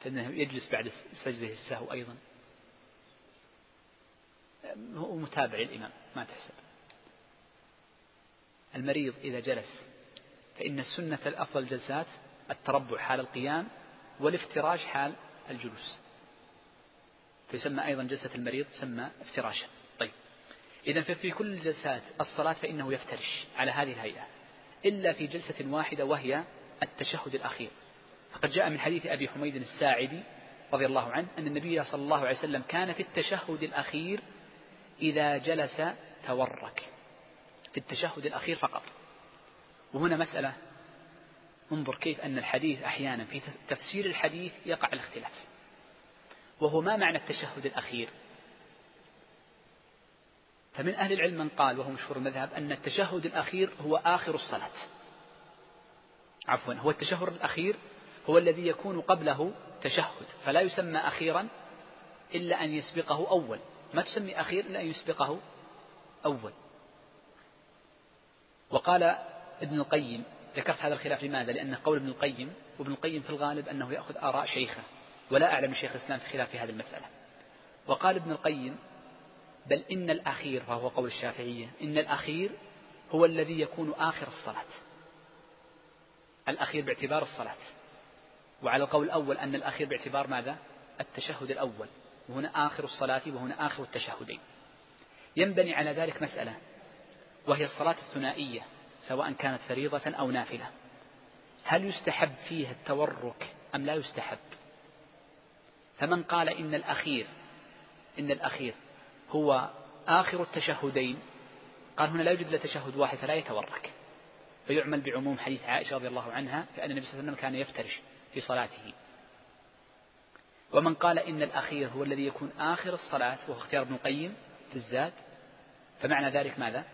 فإنه يجلس بعد سجدة السهو أيضا. هو متابع الإمام ما تحسب. المريض إذا جلس فإن السنة الأفضل الجلسات التربع حال القيام والافتراش حال الجلوس. فيسمى أيضا جلسة المريض تسمى افتراشا طيب. إذا ففي كل الجلسات الصلاة فإنه يفترش على هذه الهيئة إلا في جلسة واحدة وهي التشهد الأخير. فقد جاء من حديث أبي حميد الساعدي رضي الله عنه أن النبي صلى الله عليه وسلم كان في التشهد الأخير إذا جلس تورك في التشهد الأخير فقط. وهنا مسألة انظر كيف أن الحديث أحيانا في تفسير الحديث يقع الاختلاف. وهو ما معنى التشهد الأخير؟ فمن أهل العلم من قال وهو مشهور المذهب أن التشهد الأخير هو آخر الصلاة. عفوا هو التشهد الأخير هو الذي يكون قبله تشهد فلا يسمى أخيرا إلا أن يسبقه أول. ما تسمي أخير إلا أن يسبقه أول. وقال ابن القيم ذكرت هذا الخلاف لماذا؟ لأن قول ابن القيم وابن القيم في الغالب أنه يأخذ آراء شيخه ولا أعلم شيخ الإسلام في خلاف في هذه المسألة. وقال ابن القيم بل إن الأخير وهو قول الشافعية إن الأخير هو الذي يكون آخر الصلاة. الأخير باعتبار الصلاة. وعلى القول الأول أن الأخير باعتبار ماذا؟ التشهد الأول. وهنا آخر الصلاة وهنا آخر التشهدين. ينبني على ذلك مسألة وهي الصلاة الثنائية سواء كانت فريضة أو نافلة. هل يستحب فيها التورك أم لا يستحب؟ فمن قال إن الأخير إن الأخير هو آخر التشهدين قال هنا لا يوجد تشهد واحد فلا يتورك. فيعمل بعموم حديث عائشة رضي الله عنها فأن النبي صلى الله عليه وسلم كان يفترش في صلاته. ومن قال إن الأخير هو الذي يكون آخر الصلاة وهو اختيار ابن القيم في الزاد فمعنى ذلك ماذا؟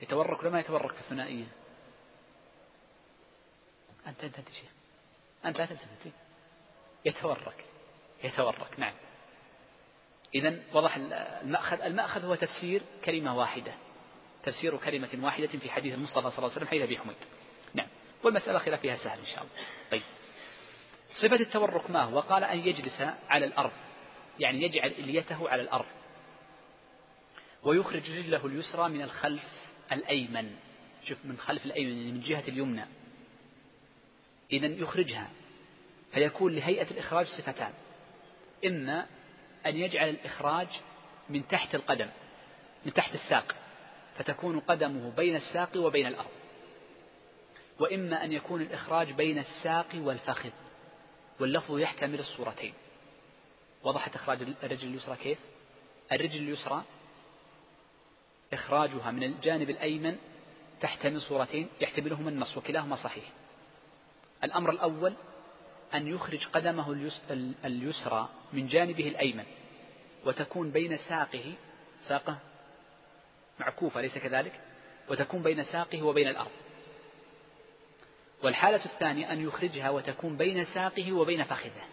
يتورك ولا ما يتورك في الثنائية؟ أنت أنت أنت شيخ. أنت لا تلتفت يتورك. يتورك نعم. إذا وضح المأخذ المأخذ هو تفسير كلمة واحدة. تفسير كلمة واحدة في حديث المصطفى صلى الله عليه وسلم حديث أبي حميد. نعم. والمسألة خلافها سهل إن شاء الله. طيب. صفة التورك ما هو؟ قال أن يجلس على الأرض. يعني يجعل إليته على الأرض. ويخرج رجله اليسرى من الخلف الأيمن. شوف من خلف الأيمن يعني من جهة اليمنى. إذا يخرجها. فيكون لهيئة الإخراج صفتان. إما أن يجعل الإخراج من تحت القدم من تحت الساق. فتكون قدمه بين الساق وبين الأرض. وإما أن يكون الإخراج بين الساق والفخذ. واللفظ يحتمل الصورتين. وضحت إخراج الرجل اليسرى كيف؟ الرجل اليسرى إخراجها من الجانب الأيمن تحتمل صورتين يحتملهما النص وكلاهما صحيح. الأمر الأول أن يخرج قدمه اليسرى من جانبه الأيمن وتكون بين ساقه ساقه معكوفة ليس كذلك؟ وتكون بين ساقه وبين الأرض. والحالة الثانية أن يخرجها وتكون بين ساقه وبين فخذه.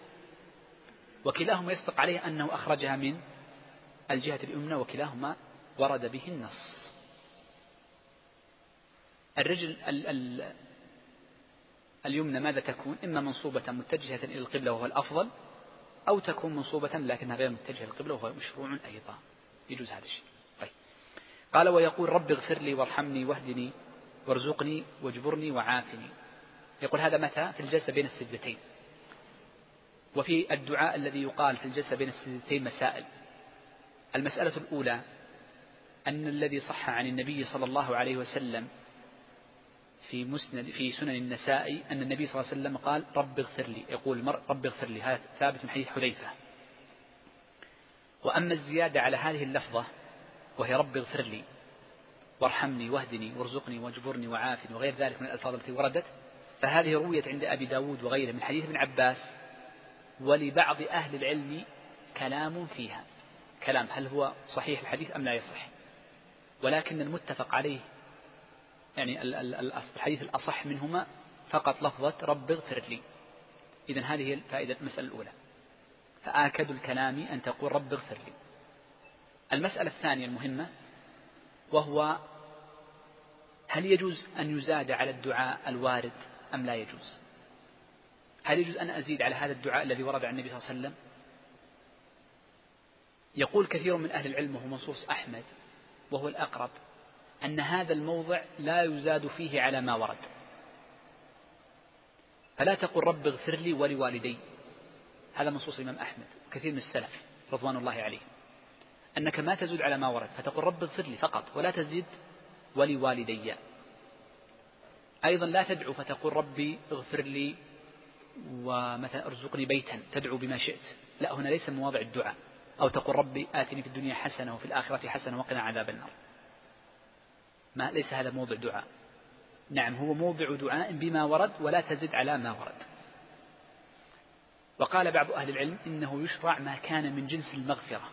وكلاهما يسبق عليه أنه أخرجها من الجهة اليمنى وكلاهما ورد به النص. الرجل ال ال اليمنى ماذا تكون؟ إما منصوبة متجهة إلى القبلة وهو الأفضل أو تكون منصوبة لكنها غير متجهة إلى القبلة وهو مشروع أيضا. يجوز هذا الشيء. طيب. قال ويقول رب اغفر لي وارحمني واهدني وارزقني واجبرني وعافني. يقول هذا متى؟ في الجلسة بين السجدتين. وفي الدعاء الذي يقال في الجلسة بين السجدتين مسائل. المسألة الأولى أن الذي صح عن النبي صلى الله عليه وسلم في مسند في سنن النسائي أن النبي صلى الله عليه وسلم قال رب اغفر لي. يقول المرء رب اغفر لي. هذا ثابت من حديث حذيفة. وأما الزيادة على هذه اللفظة وهي رب اغفر لي وارحمني واهدني وارزقني واجبرني وعافني وغير ذلك من الألفاظ التي وردت فهذه رويت عند أبي داود وغيره من حديث ابن عباس ولبعض أهل العلم كلام فيها. كلام هل هو صحيح الحديث أم لا يصح؟ ولكن المتفق عليه يعني الحديث الأصح منهما فقط لفظة رب اغفر لي. إذا هذه الفائدة المسألة الأولى. فآكد الكلام أن تقول رب اغفر لي. المسألة الثانية المهمة وهو هل يجوز أن يزاد على الدعاء الوارد أم لا يجوز؟ هل يجوز أن أزيد على هذا الدعاء الذي ورد عن النبي صلى الله عليه وسلم؟ يقول كثير من أهل العلم وهو منصوص أحمد وهو الأقرب أن هذا الموضع لا يزاد فيه على ما ورد. فلا تقل رب اغفر لي ولوالدي. هذا منصوص الإمام أحمد كثير من السلف رضوان الله عليهم. أنك ما تزود على ما ورد فتقول رب اغفر لي فقط ولا تزيد ولوالدي. أيضا لا تدعو فتقول ربي اغفر لي ومثلا ارزقني بيتا تدعو بما شئت. لا هنا ليس مواضع الدعاء. أو تقول ربي آتني في الدنيا حسنة وفي الآخرة حسنة وقنا عذاب النار. ما ليس هذا موضع دعاء. نعم هو موضع دعاء بما ورد ولا تزد على ما ورد. وقال بعض أهل العلم إنه يشرع ما كان من جنس المغفرة.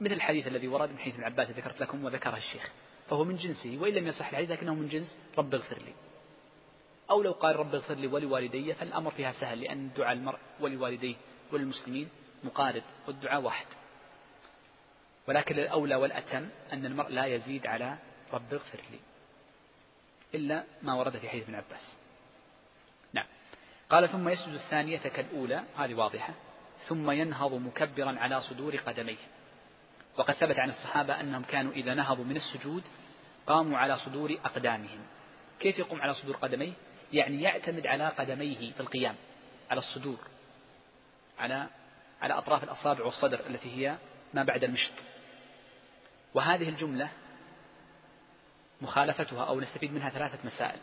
مثل الحديث الذي ورد من حديث ابن عباس ذكرت لكم وذكره الشيخ. فهو من جنسه وإن لم يصح الحديث لكنه من جنس رب اغفر لي. أو لو قال رب اغفر لي ولوالدي فالأمر فيها سهل لأن دعاء المرء ولوالديه وللمسلمين مقارب والدعاء واحد. ولكن الأولى والأتم أن المرء لا يزيد على رب اغفر لي إلا ما ورد في حديث ابن عباس. نعم. قال ثم يسجد الثانية كالأولى هذه واضحة. ثم ينهض مكبرا على صدور قدميه. وقد ثبت عن الصحابة أنهم كانوا إذا نهضوا من السجود قاموا على صدور أقدامهم. كيف يقوم على صدور قدميه؟ يعني يعتمد على قدميه في القيام على الصدور على على أطراف الأصابع والصدر التي هي ما بعد المشط. وهذه الجملة مخالفتها أو نستفيد منها ثلاثة مسائل.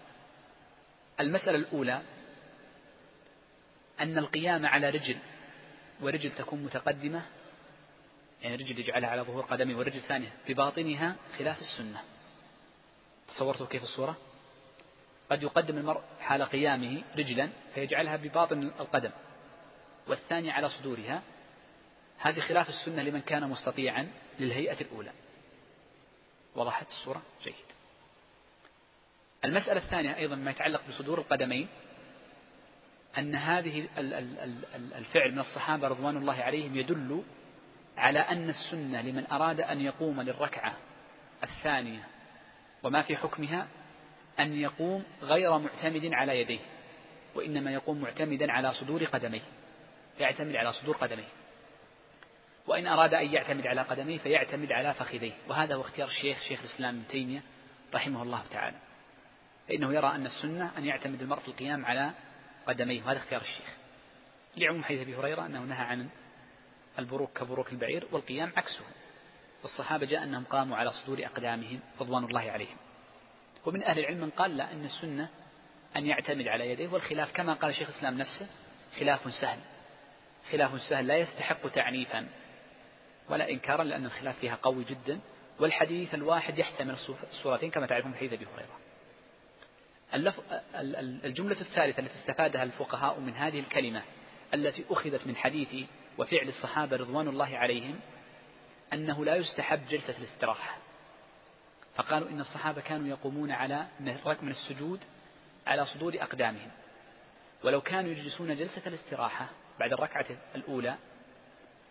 المسألة الأولى أن القيام على رجل ورجل تكون متقدمة يعني رجل يجعلها على ظهور قدمه والرجل الثانية بباطنها خلاف السنة. تصورتوا كيف الصورة؟ قد يقدم المرء حال قيامه رجلا فيجعلها بباطن القدم والثانية على صدورها هذه خلاف السنة لمن كان مستطيعا للهيئة الأولى. وضحت الصورة؟ جيد. المسألة الثانية أيضا ما يتعلق بصدور القدمين أن هذه الفعل من الصحابة رضوان الله عليهم يدل على أن السنة لمن أراد أن يقوم للركعة الثانية وما في حكمها أن يقوم غير معتمد على يديه وإنما يقوم معتمدا على صدور قدميه يعتمد على صدور قدميه. وإن أراد أن يعتمد على قدميه فيعتمد على فخذيه. وهذا هو اختيار الشيخ شيخ الإسلام ابن تيمية رحمه الله تعالى. فإنه يرى أن السنة أن يعتمد المرء في القيام على قدميه وهذا اختيار الشيخ. لعموم حديث أبي هريرة أنه نهى عن البروك كبروك البعير والقيام عكسه. والصحابة جاء أنهم قاموا على صدور أقدامهم رضوان الله عليهم. ومن أهل العلم من قال لا أن السنة أن يعتمد على يديه والخلاف كما قال شيخ الإسلام نفسه خلاف سهل. خلاف سهل لا يستحق تعنيفا ولا إنكارا لأن الخلاف فيها قوي جدا. والحديث الواحد يحتمل الصورتين كما تعرفون في حديث أبي هريرة. الجملة الثالثة التي استفادها الفقهاء من هذه الكلمة التي أخذت من حديث وفعل الصحابة رضوان الله عليهم أنه لا يستحب جلسة الاستراحة. فقالوا إن الصحابة كانوا يقومون على من السجود على صدور أقدامهم. ولو كانوا يجلسون جلسة الاستراحة بعد الركعة الأولى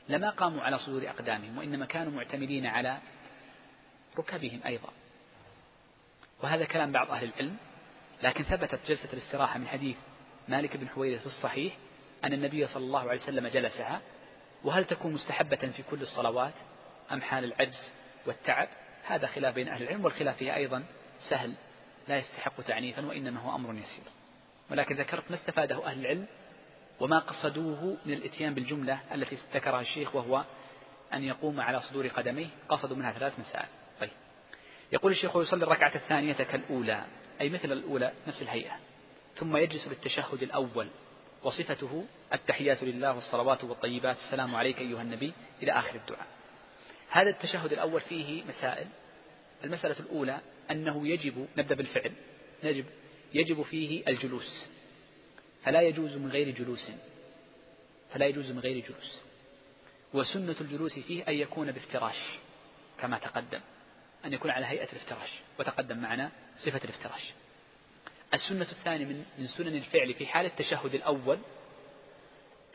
لما قاموا على صدور أقدامهم وإنما كانوا معتمدين على ركبهم أيضا. وهذا كلام بعض أهل العلم لكن ثبتت جلسة الاستراحة من حديث مالك بن حويرث في الصحيح أن النبي صلى الله عليه وسلم جلسها وهل تكون مستحبة في كل الصلوات أم حال العجز والتعب؟ هذا خلاف بين أهل العلم والخلاف فيه أيضا سهل لا يستحق تعنيفا وإنما هو أمر يسير. ولكن ذكرت ما استفاده أهل العلم وما قصدوه من الإتيان بالجملة التي ذكرها الشيخ وهو أن يقوم على صدور قدميه. قصدوا منها ثلاث مسائل. طيب. يقول الشيخ ويصلي الركعة الثانية كالأولى أي مثل الأولى نفس الهيئة. ثم يجلس للتشهد الأول وصفته التحيات لله والصلوات والطيبات السلام عليك أيها النبي إلى آخر الدعاء. هذا التشهد الأول فيه مسائل. المسألة الأولى أنه يجب نبدأ بالفعل. يجب يجب فيه الجلوس. فلا يجوز من غير جلوس. فلا يجوز من غير جلوس. وسنة الجلوس فيه أن يكون بافتراش كما تقدم. أن يكون على هيئة الافتراش. وتقدم معنا صفة الافتراش. السنة الثانية من سنن الفعل في حال التشهد الأول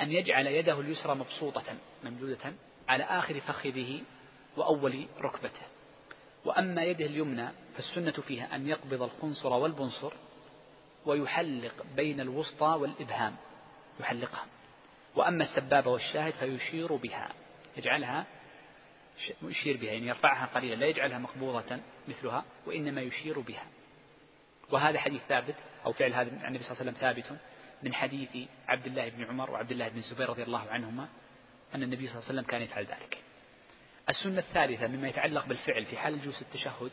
أن يجعل يده اليسرى مبسوطة ممدودة على آخر فخذه وأول ركبته. وأما يده اليمنى فالسنة فيها أن يقبض الخنصر والبنصر ويحلق بين الوسطى والإبهام يحلقها. وأما السبابة والشاهد فيشير بها يجعلها يشير بها يعني يرفعها قليلا لا يجعلها مقبوضة مثلها وإنما يشير بها. وهذا حديث ثابت أو فعل هذا عن النبي صلى الله عليه وسلم ثابت من حديث عبد الله بن عمر وعبد الله بن الزبير رضي الله عنهما أن النبي صلى الله عليه وسلم كان يفعل ذلك. السنة الثالثة مما يتعلق بالفعل في حال جلوس التشهد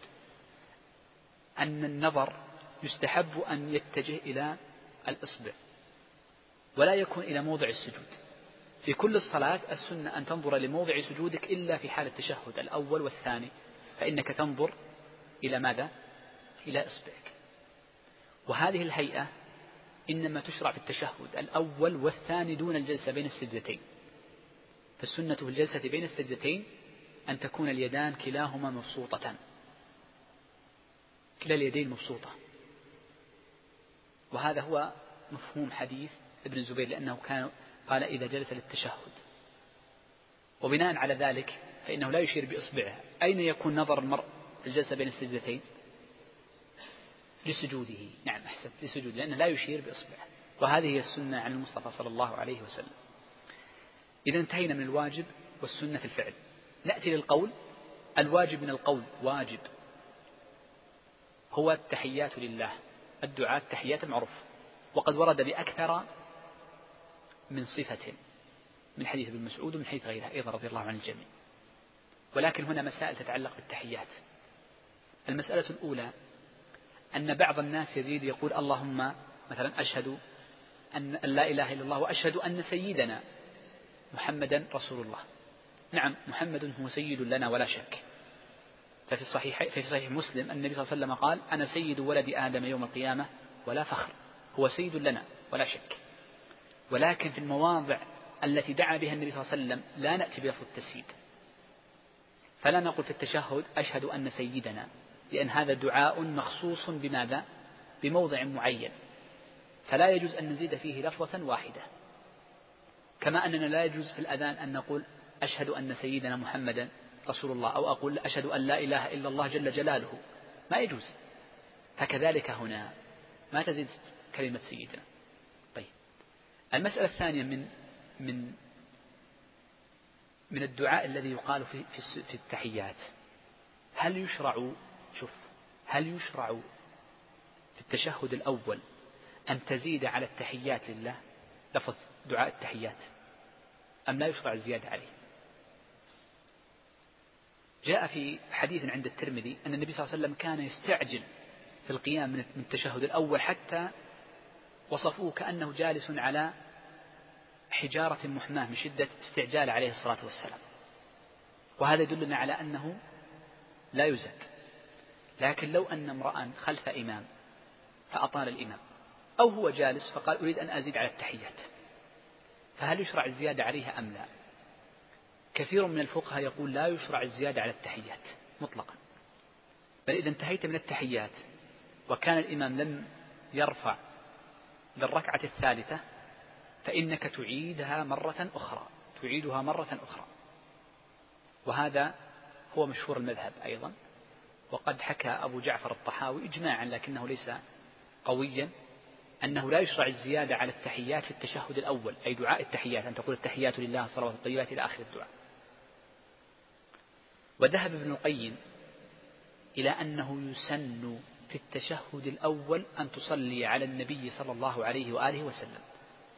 أن النظر يستحب أن يتجه إلى الإصبع ولا يكون إلى موضع السجود. في كل الصلاة السنة أن تنظر لموضع سجودك إلا في حال التشهد الأول والثاني فإنك تنظر إلى ماذا؟ إلى إصبعك. وهذه الهيئة إنما تشرع في التشهد الأول والثاني دون الجلسة بين السجدتين. فالسنة في الجلسة بين السجدتين أن تكون اليدان كلاهما مبسوطتان كلا اليدين مبسوطة. وهذا هو مفهوم حديث ابن الزبير لأنه كان قال إذا جلس للتشهد. وبناء على ذلك فإنه لا يشير بإصبعه. أين يكون نظر المرء الجلسة بين السجدتين؟ لسجوده. نعم أحسن لسجود لأنه لا يشير بإصبعه. وهذه هي السنة عن المصطفى صلى الله عليه وسلم. إذا انتهينا من الواجب والسنة في الفعل. نأتي للقول. الواجب من القول واجب. هو التحيات لله. الدعاء التحيات المعروف وقد ورد بأكثر من صفة من حديث ابن مسعود ومن حديث غيره أيضا رضي الله عن الجميع. ولكن هنا مسائل تتعلق بالتحيات. المسألة الأولى أن بعض الناس يزيد يقول اللهم مثلا أشهد أن لا إله إلا الله وأشهد أن سيدنا محمدا رسول الله. نعم محمد هو سيد لنا ولا شك. ففي الصحيح في صحيح مسلم النبي صلى الله عليه وسلم قال أنا سيد ولد آدم يوم القيامة ولا فخر. هو سيد لنا ولا شك. ولكن في المواضع التي دعا بها النبي صلى الله عليه وسلم لا نأتي بلفظ التسييد. فلا نقول في التشهد أشهد أن سيدنا لأن هذا دعاء مخصوص بماذا؟ بموضع معين. فلا يجوز أن نزيد فيه لفظة واحدة. كما أننا لا يجوز في الأذان أن نقول أشهد أن سيدنا محمدا رسول الله أو أقول أشهد أن لا إله إلا الله جل جلاله. ما يجوز. فكذلك هنا. ما تزيد كلمة سيدنا. طيب. المسألة الثانية من من من الدعاء الذي يقال في في التحيات. هل يشرع شوف هل يشرع في التشهد الأول أن تزيد على التحيات لله؟ لفظ دعاء التحيات. أم لا يشرع الزيادة عليه؟ جاء في حديث عند الترمذي أن النبي صلى الله عليه وسلم كان يستعجل في القيام من التشهد الأول حتى وصفوه كأنه جالس على حجارة محماة من شدة استعجال عليه الصلاة والسلام. وهذا يدلنا على أنه لا يزاد لكن لو أن امرأ خلف إمام فأطال الإمام أو هو جالس فقال أريد أن أزيد على التحيات فهل يشرع الزيادة عليها أم لا؟ كثير من الفقهاء يقول لا يشرع الزيادة على التحيات مطلقا. بل إذا انتهيت من التحيات وكان الإمام لم يرفع للركعة الثالثة فإنك تعيدها مرة أخرى تعيدها مرة أخرى. وهذا هو مشهور المذهب أيضا. وقد حكى أبو جعفر الطحاوي إجماعا لكنه ليس قويا أنه لا يشرع الزيادة على التحيات في التشهد الأول أي دعاء التحيات أن تقول التحيات لله الصلوات الطيبات إلى آخر الدعاء. وذهب ابن القيم إلى أنه يسن في التشهد الأول أن تصلي على النبي صلى الله عليه وآله وسلم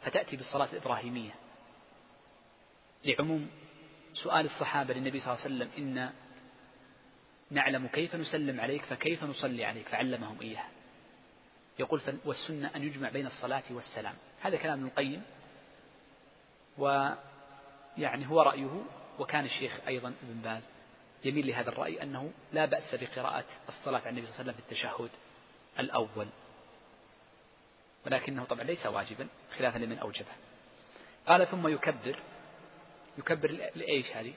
فتأتي بالصلاة الإبراهيمية. لعموم سؤال الصحابة للنبي صلى الله عليه وسلم إن نعلم كيف نسلم عليك فكيف نصلي عليك؟ فعلمهم إياه. يقول والسنة أن يجمع بين الصلاة والسلام. هذا كلام ابن القيم ويعني هو رأيه وكان الشيخ أيضا ابن باز. يميل لهذا الرأي أنه لا بأس بقراءة الصلاة على النبي صلى الله عليه وسلم في التشهد الأول. ولكنه طبعا ليس واجبا خلافا لمن أوجبه. قال ثم يكبر. يكبر لإيش هذه؟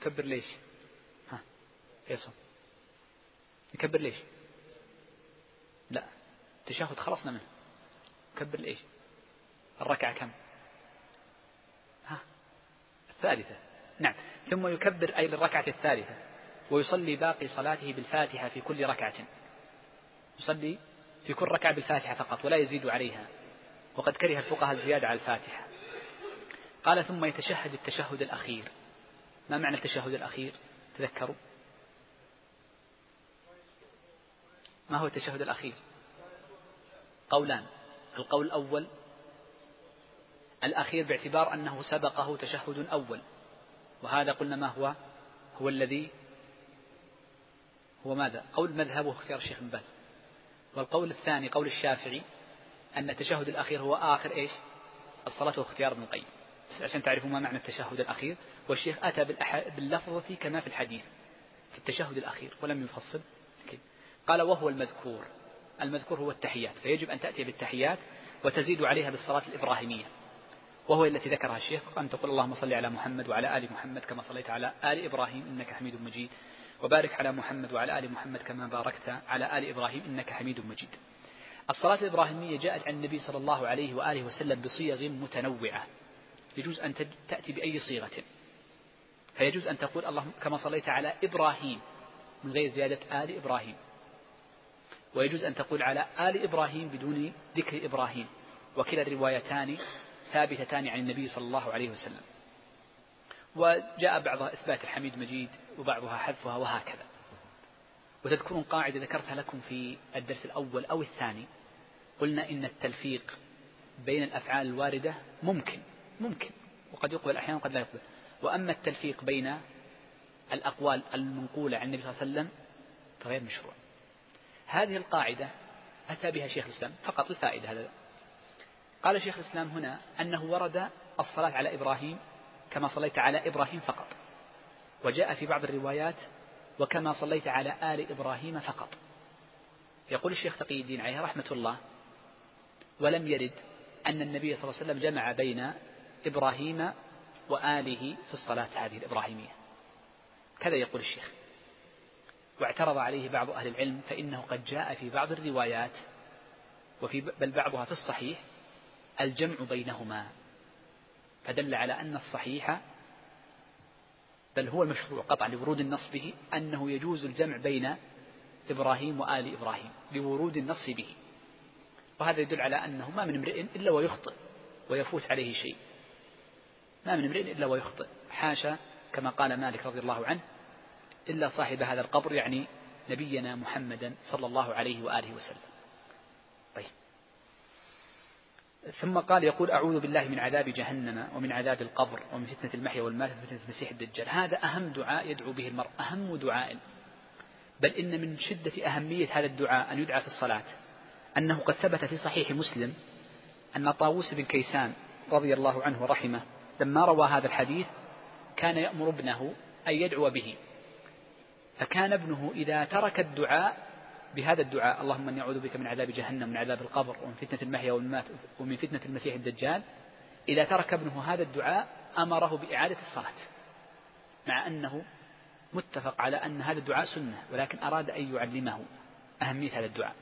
يكبر ليش؟ ها فيصل. يكبر ليش؟ لا التشهد خلصنا منه. يكبر لإيش؟ الركعة كم؟ ها الثالثة. نعم. ثم يكبر أي للركعة الثالثة ويصلي باقي صلاته بالفاتحة في كل ركعة. يصلي في كل ركعة بالفاتحة فقط ولا يزيد عليها وقد كره الفقهاء الزيادة على الفاتحة. قال ثم يتشهد التشهد الأخير. ما معنى التشهد الأخير؟ تذكروا. ما هو التشهد الأخير؟ قولان. القول الأول الأخير باعتبار أنه سبقه تشهد أول. وهذا قلنا ما هو؟ هو الذي هو ماذا؟ قول مذهبه اختيار الشيخ بن باز. والقول الثاني قول الشافعي أن التشهد الأخير هو آخر إيش؟ الصلاة واختيار ابن القيم. عشان تعرفوا ما معنى التشهد الأخير والشيخ أتى باللفظة كما في الحديث في التشهد الأخير ولم يفصل. قال وهو المذكور. المذكور هو التحيات فيجب أن تأتي بالتحيات وتزيد عليها بالصلاة الإبراهيمية. وهو التي ذكرها الشيخ أن تقول اللهم صل على محمد وعلى آل محمد كما صليت على آل إبراهيم إنك حميد مجيد وبارك على محمد وعلى آل محمد كما باركت على آل إبراهيم إنك حميد مجيد. الصلاة الإبراهيمية جاءت عن النبي صلى الله عليه وآله وسلم بصيغ متنوعة يجوز أن تأتي بأي صيغة. فيجوز أن تقول اللهم كما صليت على إبراهيم من غير زيادة آل إبراهيم. ويجوز أن تقول على آل إبراهيم بدون ذكر إبراهيم. وكلا الروايتان ثابتتان عن النبي صلى الله عليه وسلم. وجاء بعضها إثبات الحميد مجيد وبعضها حذفها وهكذا. وتذكرون قاعدة ذكرتها لكم في الدرس الأول أو الثاني. قلنا إن التلفيق بين الأفعال الواردة ممكن ممكن. وقد يقبل أحيانا وقد لا يقبل. وأما التلفيق بين الأقوال المنقولة عن النبي صلى الله عليه وسلم فغير مشروع. هذه القاعدة أتى بها شيخ الإسلام. فقط الفائدة هذا قال شيخ الإسلام هنا أنه ورد الصلاة على إبراهيم كما صليت على إبراهيم فقط وجاء في بعض الروايات وكما صليت على آل إبراهيم فقط. يقول الشيخ تقي الدين عليه رحمة الله ولم يرد أن النبي صلى الله عليه وسلم جمع بين إبراهيم وآله في الصلاة هذه الإبراهيمية. كذا يقول الشيخ. واعترض عليه بعض أهل العلم فإنه قد جاء في بعض الروايات وفي بل بعضها في الصحيح الجمع بينهما. فدل على أن الصحيح بل هو المشروع قطعا لورود النص به أنه يجوز الجمع بين إبراهيم وآل إبراهيم لورود النص به. وهذا يدل على أنه ما من امرئ إلا ويخطئ ويفوت عليه شيء. ما من امرئ إلا ويخطئ. حاشا كما قال مالك رضي الله عنه إلا صاحب هذا القبر يعني نبينا محمدا صلى الله عليه وآله وسلم طيب ثم قال يقول أعوذ بالله من عذاب جهنم ومن عذاب القبر ومن فتنة المحيا والمات ومن فتنة المسيح الدجال. هذا أهم دعاء يدعو به المرء أهم دعاء. بل إن من شدة أهمية هذا الدعاء أن يدعى في الصلاة. أنه قد ثبت في صحيح مسلم أن طاووس بن كيسان رضي الله عنه ورحمه لما روى هذا الحديث كان يأمر ابنه أن يدعو به. فكان ابنه إذا ترك الدعاء بهذا الدعاء اللهم إني أعوذ بك من عذاب جهنم ومن عذاب القبر ومن فتنة المحيا والممات ومن فتنة المسيح الدجال. إذا ترك ابنه هذا الدعاء أمره بإعادة الصلاة مع أنه متفق على أن هذا الدعاء سنة ولكن أراد أن يعلمه أهمية هذا الدعاء.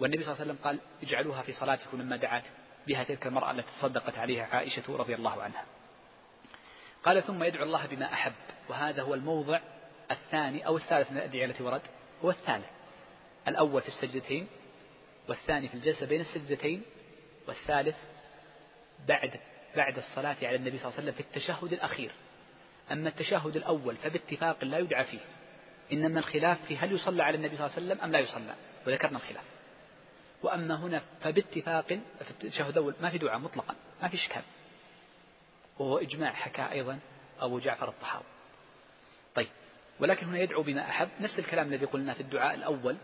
والنبي صلى الله عليه وسلم قال اجعلوها في صلاتكم لما دعت بها تلك المرأة التي تصدقت عليها عائشة رضي الله عنها. قال ثم يدعو الله بما أحب وهذا هو الموضع الثاني أو الثالث من الأدعية التي ورد هو الثالث. الأول في السجدتين والثاني في الجلسة بين السجدتين والثالث بعد بعد الصلاة على النبي صلى الله عليه وسلم في التشهد الأخير. أما التشهد الأول فباتفاق لا يدعى فيه. إنما الخلاف في هل يصلى على النبي صلى الله عليه وسلم أم لا يصلى. وذكرنا الخلاف. وأما هنا فباتفاق في التشهد الأول ما في دعاء مطلقا ما في إشكال. وهو إجماع حكى أيضا أبو جعفر الطحاوي. طيب ولكن هنا يدعو بما أحب. نفس الكلام الذي قلنا في الدعاء الأول.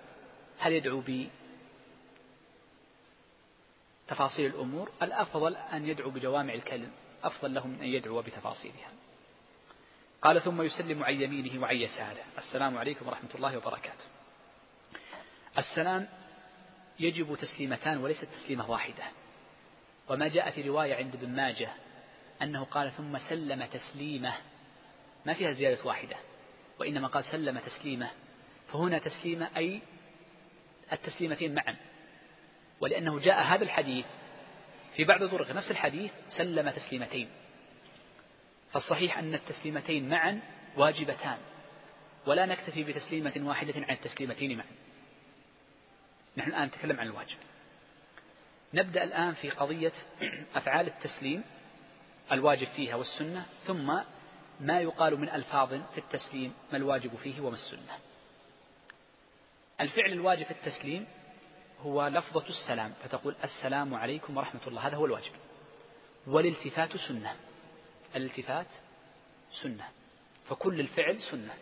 هل يدعو بتفاصيل الأمور؟ الأفضل أن يدعو بجوامع الكلم. أفضل له من أن يدعو بتفاصيلها. قال ثم يسلم عن يمينه وعن يساره. السلام عليكم ورحمة الله وبركاته. السلام يجب تسليمتان وليست تسليمة واحدة. وما جاء في رواية عند ابن ماجه أنه قال ثم سلم تسليمة. ما فيها زيادة واحدة. وإنما قال سلم تسليمة. فهنا تسليمة أي التسليمتين معا. ولأنه جاء هذا الحديث في بعض طرق نفس الحديث سلم تسليمتين. فالصحيح أن التسليمتين معا واجبتان. ولا نكتفي بتسليمة واحدة عن التسليمتين معا. نحن الآن نتكلم عن الواجب. نبدأ الآن في قضية أفعال التسليم الواجب فيها والسنة ثم ما يقال من ألفاظ في التسليم ما الواجب فيه وما السنة. الفعل الواجب في التسليم هو لفظة السلام فتقول السلام عليكم ورحمة الله هذا هو الواجب. والالتفات سنة. الالتفات سنة. فكل الفعل سنة.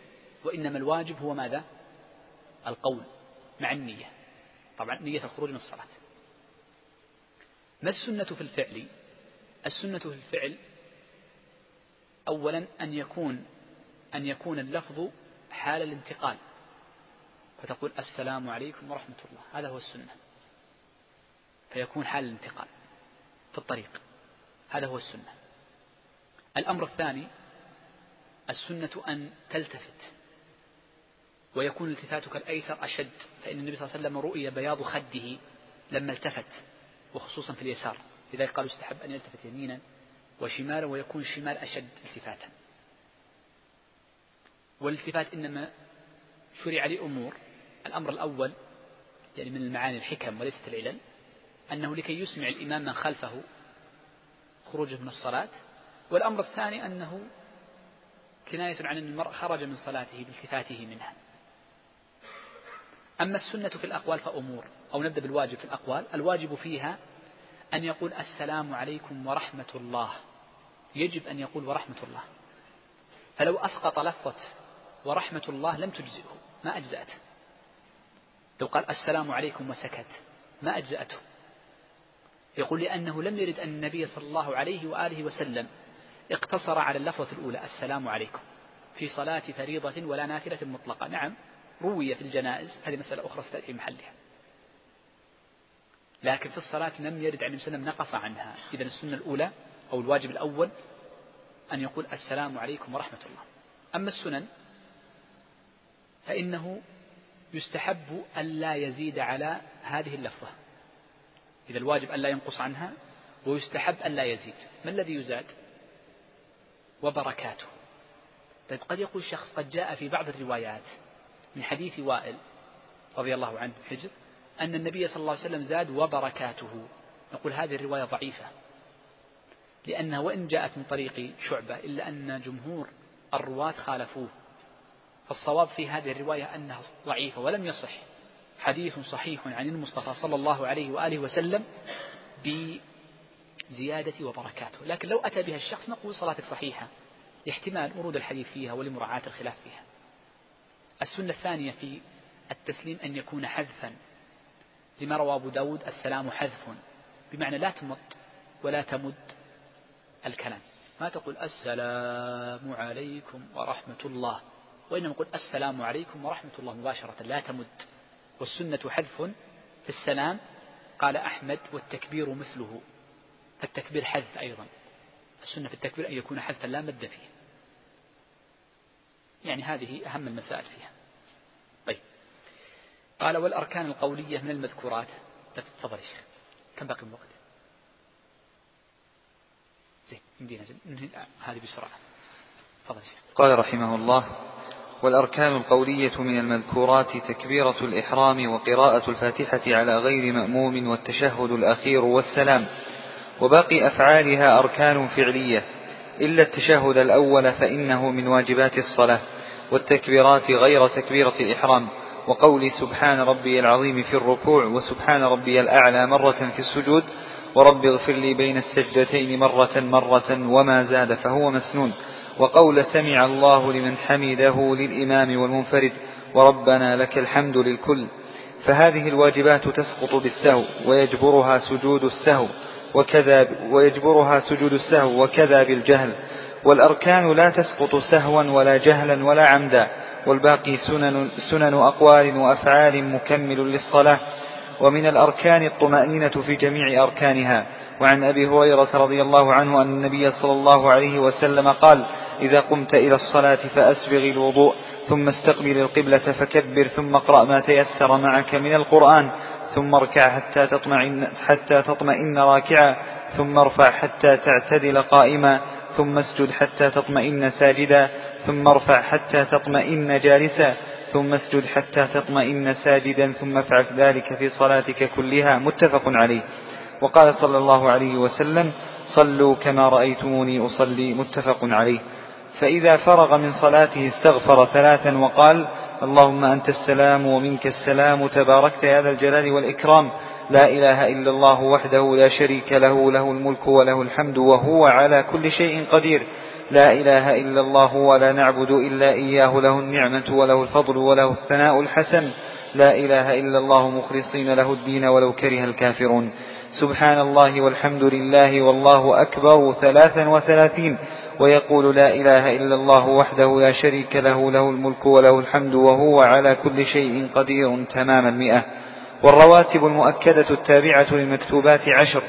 وإنما الواجب هو ماذا؟ القول مع النية. طبعا نية الخروج من الصلاة. ما السنة في الفعل؟ السنة في الفعل أولا أن يكون أن يكون اللفظ حال الانتقال. فتقول السلام عليكم ورحمة الله. هذا هو السنة. فيكون حال الانتقال في الطريق. هذا هو السنة. الأمر الثاني السنة أن تلتفت ويكون التفاتك الأيسر أشد. فإن النبي صلى الله عليه وسلم رؤي بياض خده لما التفت وخصوصا في اليسار. لذلك قالوا استحب أن يلتفت يمينا وشمالا ويكون الشمال أشد التفاتا. والالتفات إنما شرع لأمور الأمر الأول يعني من المعاني الحكم وليست العلل أنه لكي يسمع الإمام من خلفه خروجه من الصلاة. والأمر الثاني أنه كناية عن أن المرء خرج من صلاته بالتفاته منها. أما السنة في الأقوال فأمور أو نبدأ بالواجب في الأقوال. الواجب فيها أن يقول السلام عليكم ورحمة الله. يجب أن يقول ورحمة الله. فلو أسقط لفظة ورحمة الله لم تجزئه ما أجزأته. لو قال السلام عليكم وسكت ما أجزأته. يقول لأنه لم يرد أن النبي صلى الله عليه وآله وسلم اقتصر على اللفظة الأولى السلام عليكم في صلاة فريضة ولا نافلة مطلقة. نعم روي في الجنائز هذه مسألة أخرى في محلها. لكن في الصلاة لم يرد عن وسلم نقص عنها. إذا السنة الأولى أو الواجب الأول أن يقول السلام عليكم ورحمة الله. أما السنن فإنه يستحب ألا يزيد على هذه اللفظة. إذا الواجب ألا ينقص عنها ويستحب ألا يزيد. ما الذي يزاد؟ وبركاته. طيب قد يقول شخص قد جاء في بعض الروايات من حديث وائل رضي الله عنه حجر أن النبي صلى الله عليه وسلم زاد وبركاته. نقول هذه الرواية ضعيفة لأنها وإن جاءت من طريق شعبة إلا أن جمهور الرواة خالفوه. فالصواب في هذه الرواية أنها ضعيفة ولم يصح. حديث صحيح عن المصطفى صلى الله عليه وآله وسلم بزيادة وبركاته. لكن لو أتى بها الشخص نقول صلاتك صحيحة لاحتمال ورود الحديث فيها ولمراعاة الخلاف فيها. السنة الثانية في التسليم أن يكون حذفا. لما روى أبو داود السلام حذف بمعنى لا تمط ولا تمد الكلام. ما تقول السلام عليكم ورحمة الله. وإنما قل السلام عليكم ورحمة الله مباشرة لا تمد والسنة حذف في السلام قال أحمد والتكبير مثله. فالتكبير حذف أيضا. السنة في التكبير أن يكون حذفا لا مد فيه. يعني هذه أهم المسائل فيها. طيب. قال والأركان القولية من المذكورات. تفضل يا شيخ. كم باقي من الوقت زين هذه بسرعة. تفضل يا شيخ. قال رحمه الله والأركان القولية من المذكورات تكبيرة الإحرام وقراءة الفاتحة على غير مأموم والتشهد الأخير والسلام. وباقي أفعالها أركان فعلية. إلا التشهد الأول فإنه من واجبات الصلاة والتكبيرات غير تكبيرة الإحرام. وقول سبحان ربي العظيم في الركوع وسبحان ربي الأعلى مرة في السجود ورب اغفر لي بين السجدتين مرة مرة وما زاد فهو مسنون. وقول سمع الله لمن حمده للإمام والمنفرد وربنا لك الحمد للكل. فهذه الواجبات تسقط بالسهو ويجبرها سجود السهو وكذا ويجبرها سجود السهو وكذا بالجهل. والأركان لا تسقط سهوا ولا جهلا ولا عمدا والباقي سنن, سنن أقوال وأفعال مكمل للصلاة. ومن الأركان الطمأنينة في جميع أركانها. وعن أبي هريرة رضي الله عنه أن النبي صلى الله عليه وسلم قال إذا قمت إلى الصلاة فأسبغ الوضوء ثم استقبل القبلة فكبر ثم اقرأ ما تيسر معك من القرآن ثم اركع حتى تطمئن, حتى تطمئن راكعا ثم ارفع حتى تعتدل قائما ثم اسجد حتى تطمئن ساجدا ثم ارفع حتى تطمئن جالسا ثم اسجد حتى تطمئن ساجدا ثم افعل ذلك في صلاتك كلها. متفق عليه. وقال صلى الله عليه وسلم صلوا كما رأيتموني أصلي. متفق عليه. فإذا فرغ من صلاته استغفر ثلاثا وقال اللهم أنت السلام ومنك السلام تباركت يا ذا الجلال والإكرام. لا إله إلا الله وحده لا شريك له له الملك وله الحمد وهو على كل شيء قدير. لا إله إلا الله ولا نعبد إلا إياه له النعمة وله الفضل وله الثناء الحسن. لا إله إلا الله مخلصين له الدين ولو كره الكافرون. سبحان الله والحمد لله والله أكبر ثلاثا وثلاثين. ويقول لا إله إلا الله وحده لا شريك له له الملك وله الحمد وهو على كل شيء قدير تمام المئة والرواتب المؤكدة التابعة للمكتوبات عشر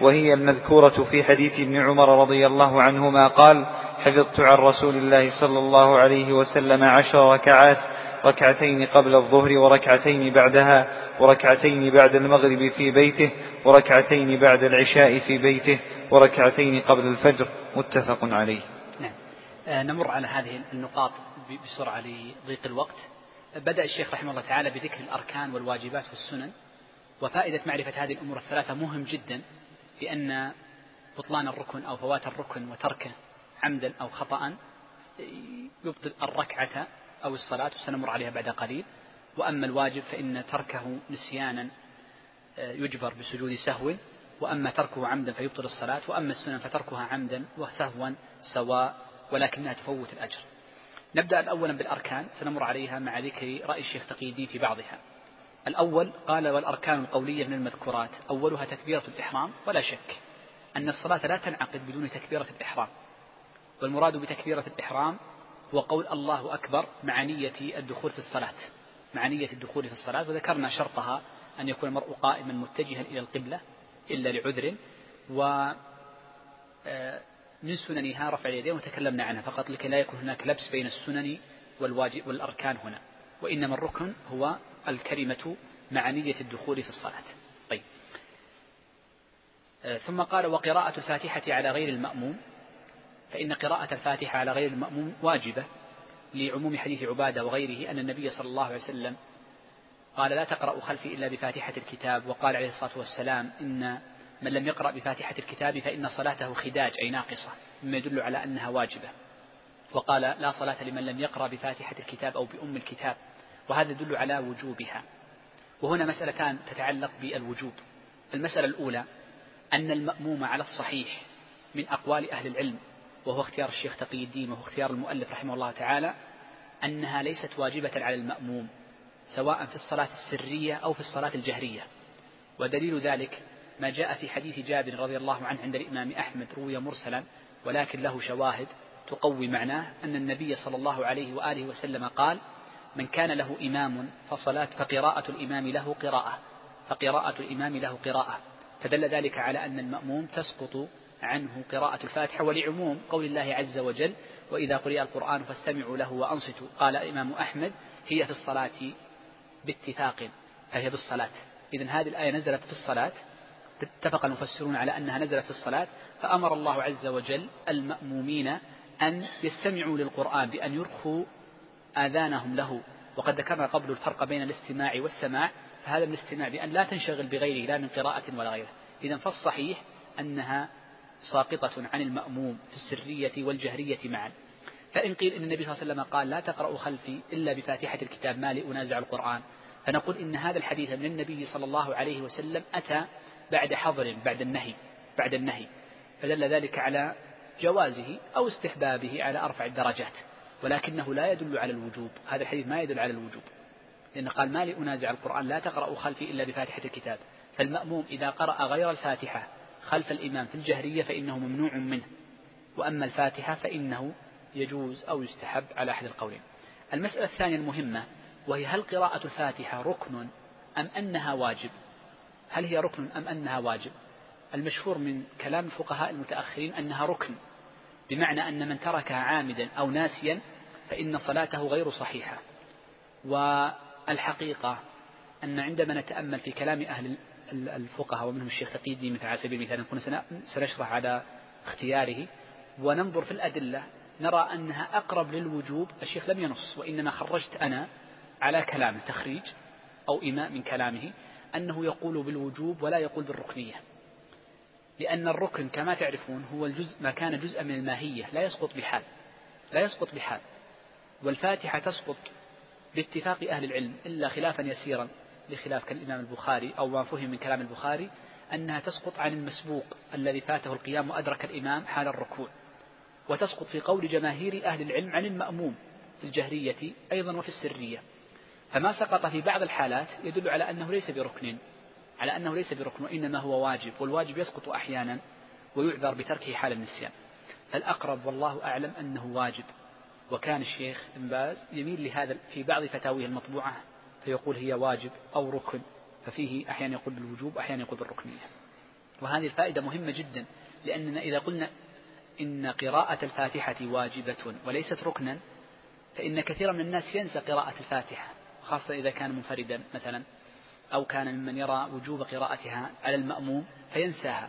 وهي المذكورة في حديث ابن عمر رضي الله عنهما قال حفظت عن رسول الله صلى الله عليه وسلم عشر ركعات ركعتين قبل الظهر وركعتين بعدها وركعتين بعد المغرب في بيته وركعتين بعد العشاء في بيته وركعتين قبل الفجر. متفق عليه. نعم. آه نمر على هذه النقاط بسرعة لضيق الوقت. بدأ الشيخ رحمه الله تعالى بذكر الأركان والواجبات والسنن. وفائدة معرفة هذه الأمور الثلاثة مهم جدا لأن بطلان الركن أو فوات الركن وتركه عمدا أو خطأ يبطل الركعة أو الصلاة وسنمر عليها بعد قليل. وأما الواجب فإن تركه نسيانا آه، يجبر بسجود سهو. وأما تركه عمدا فيبطل الصلاة. وأما السنن فتركها عمدا وسهوا سواء ولكنها تفوت الأجر. نبدأ أولا بالأركان سنمر عليها مع ذكر رأي الشيخ تقي الدين في بعضها. الأول قال والأركان القولية من المذكورات. أولها تكبيرة الإحرام ولا شك أن الصلاة لا تنعقد بدون تكبيرة الإحرام. والمراد بتكبيرة الإحرام هو قول الله أكبر مع نية الدخول في الصلاة. مع نية الدخول في الصلاة وذكرنا شرطها أن يكون المرء قائما متجها إلى القبلة إلا لعذر و آه، من سننها رفع اليدين وتكلمنا عنها. فقط لكي لا يكون هناك لبس بين السنن والواجب والأركان هنا. وإنما الركن هو الكلمة مع نية الدخول في الصلاة. طيب. آه، ثم قال وقراءة الفاتحة على غير المأموم. فإن قراءة الفاتحة على غير المأموم واجبة لعموم حديث عبادة وغيره أن النبي صلى الله عليه وسلم قال لا تقرأوا خلفي إلا بفاتحة الكتاب وقال عليه الصلاة والسلام إن من لم يقرأ بفاتحة الكتاب فإن صلاته خداج أي ناقصة مما يدل على أنها واجبة. وقال لا صلاة لمن لم يقرأ بفاتحة الكتاب أو بأم الكتاب وهذا يدل على وجوبها. وهنا مسألتان تتعلق بالوجوب. المسألة الأولى أن المأموم على الصحيح من أقوال أهل العلم. وهو اختيار الشيخ تقي الدين وهو اختيار المؤلف رحمه الله تعالى أنها ليست واجبة على المأموم سواء في الصلاة السرية أو في الصلاة الجهرية. ودليل ذلك ما جاء في حديث جابر رضي الله عنه عند الإمام أحمد روي مرسلا ولكن له شواهد تقوي معناه أن النبي صلى الله عليه وآله وسلم قال من كان له إمام فصلاة فقراءة الإمام له قراءة فقراءة الإمام له قراءة. فدل ذلك على أن المأموم تسقط عنه قراءة الفاتحة ولعموم قول الله عز وجل وإذا قرئ القرآن فاستمعوا له وأنصتوا. قال الإمام أحمد هي في الصلاة باتفاق فهي بالصلاة إذن هذه الآية نزلت في الصلاة. اتفق المفسرون على أنها نزلت في الصلاة. فأمر الله عز وجل المأمومين أن يستمعوا للقرآن بأن يرخوا آذانهم له. وقد ذكرنا قبل الفرق بين الاستماع والسماع. فهذا من الاستماع بأن لا تنشغل بغيره لا من قراءة ولا غيره. إذا فالصحيح أنها ساقطة عن المأموم في السرية والجهرية معا. فإن قيل إن النبي صلى الله عليه وسلم قال لا تقرأوا خلفي إلا بفاتحة الكتاب ما لأنازع القرآن. فنقول إن هذا الحديث من النبي صلى الله عليه وسلم أتى بعد حظر بعد النهي بعد النهي. فدل ذلك على جوازه أو استحبابه على أرفع الدرجات. ولكنه لا يدل على الوجوب. هذا الحديث ما يدل على الوجوب. لأنه قال ما لأنازع القرآن لا تقرأوا خلفي إلا بفاتحة الكتاب. فالمأموم إذا قرأ غير الفاتحة خلف الإمام في الجهرية فإنه ممنوع منه. وأما الفاتحة فإنه يجوز أو يستحب على أحد القولين. المسألة الثانية المهمة وهي هل قراءة الفاتحة ركن أم أنها واجب؟ هل هي ركن أم أنها واجب؟ المشهور من كلام الفقهاء المتأخرين أنها ركن بمعنى أن من تركها عامدا أو ناسيا فإن صلاته غير صحيحة. والحقيقة أن عندما نتأمل في كلام أهل الفقهاء ومنهم الشيخ تقي الدين مثل على سبيل المثال نكون سنشرح على اختياره وننظر في الأدلة نرى أنها أقرب للوجوب الشيخ لم ينص وإنما خرجت أنا على كلامه تخريج أو إيماء من كلامه أنه يقول بالوجوب ولا يقول بالركنية. لأن الركن كما تعرفون هو الجزء ما كان جزءا من الماهية لا يسقط بحال لا يسقط بحال. والفاتحة تسقط باتفاق أهل العلم إلا خلافا يسيرا. لخلاف كالإمام البخاري أو ما فهم من كلام البخاري أنها تسقط عن المسبوق الذي فاته القيام وأدرك الإمام حال الركوع. وتسقط في قول جماهير أهل العلم عن المأموم في الجهرية أيضا وفي السرية. فما سقط في بعض الحالات يدل على أنه ليس بركن على أنه ليس بركن وإنما هو واجب والواجب يسقط أحيانا ويعذر بتركه حال النسيان. فالأقرب والله أعلم أنه واجب. وكان الشيخ ابن باز يميل لهذا في بعض فتاويه المطبوعة فيقول هي واجب أو ركن ففيه أحيانا يقول بالوجوب أحيانا يقول بالركنية. وهذه الفائدة مهمة جدا لأننا إذا قلنا إن قراءة الفاتحة واجبة وليست ركنا فإن كثيرا من الناس ينسى قراءة الفاتحة خاصة إذا كان منفردا مثلا أو كان ممن يرى وجوب قراءتها على المأموم فينساها.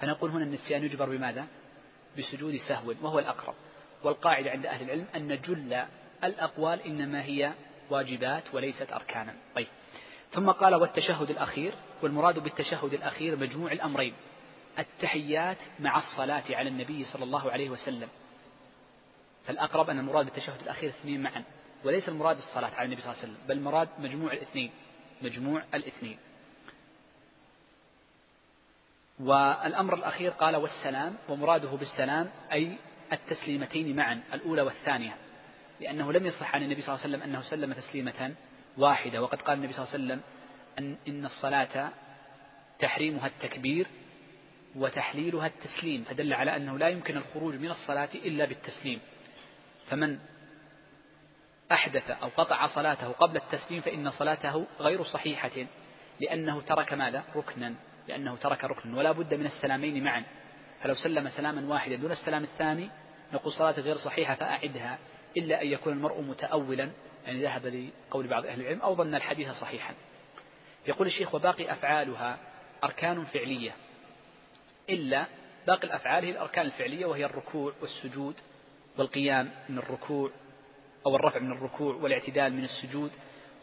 فنقول هنا النسيان يجبر بماذا؟ بسجود سهو وهو الأقرب. والقاعدة عند أهل العلم أن جل الأقوال إنما هي واجبات وليست أركانا. طيب. ثم قال والتشهد الأخير والمراد بالتشهد الأخير مجموع الأمرين. التحيات مع الصلاة على النبي صلى الله عليه وسلم. فالأقرب أن المراد بالتشهد الأخير اثنين معا وليس المراد الصلاة على النبي صلى الله عليه وسلم بل المراد مجموع الاثنين. مجموع الاثنين. والأمر الأخير قال والسلام ومراده بالسلام أي التسليمتين معا الأولى والثانية. لأنه لم يصح عن النبي صلى الله عليه وسلم أنه سلم تسليمة واحدة وقد قال النبي صلى الله عليه وسلم أن إن الصلاة تحريمها التكبير وتحليلها التسليم فدل على أنه لا يمكن الخروج من الصلاة إلا بالتسليم. فمن أحدث أو قطع صلاته قبل التسليم فإن صلاته غير صحيحة لأنه ترك ماذا؟ ركنا لأنه ترك ركنا ولا بد من السلامين معا. فلو سلم سلاما واحدا دون السلام الثاني نقول صلاته غير صحيحة فأعدها. إلا أن يكون المرء متأولا يعني ذهب لقول بعض أهل العلم أو ظن الحديث صحيحا. يقول الشيخ وباقي أفعالها أركان فعلية إلا باقي الأفعال هي الأركان الفعلية وهي الركوع والسجود والقيام من الركوع أو الرفع من الركوع والاعتدال من السجود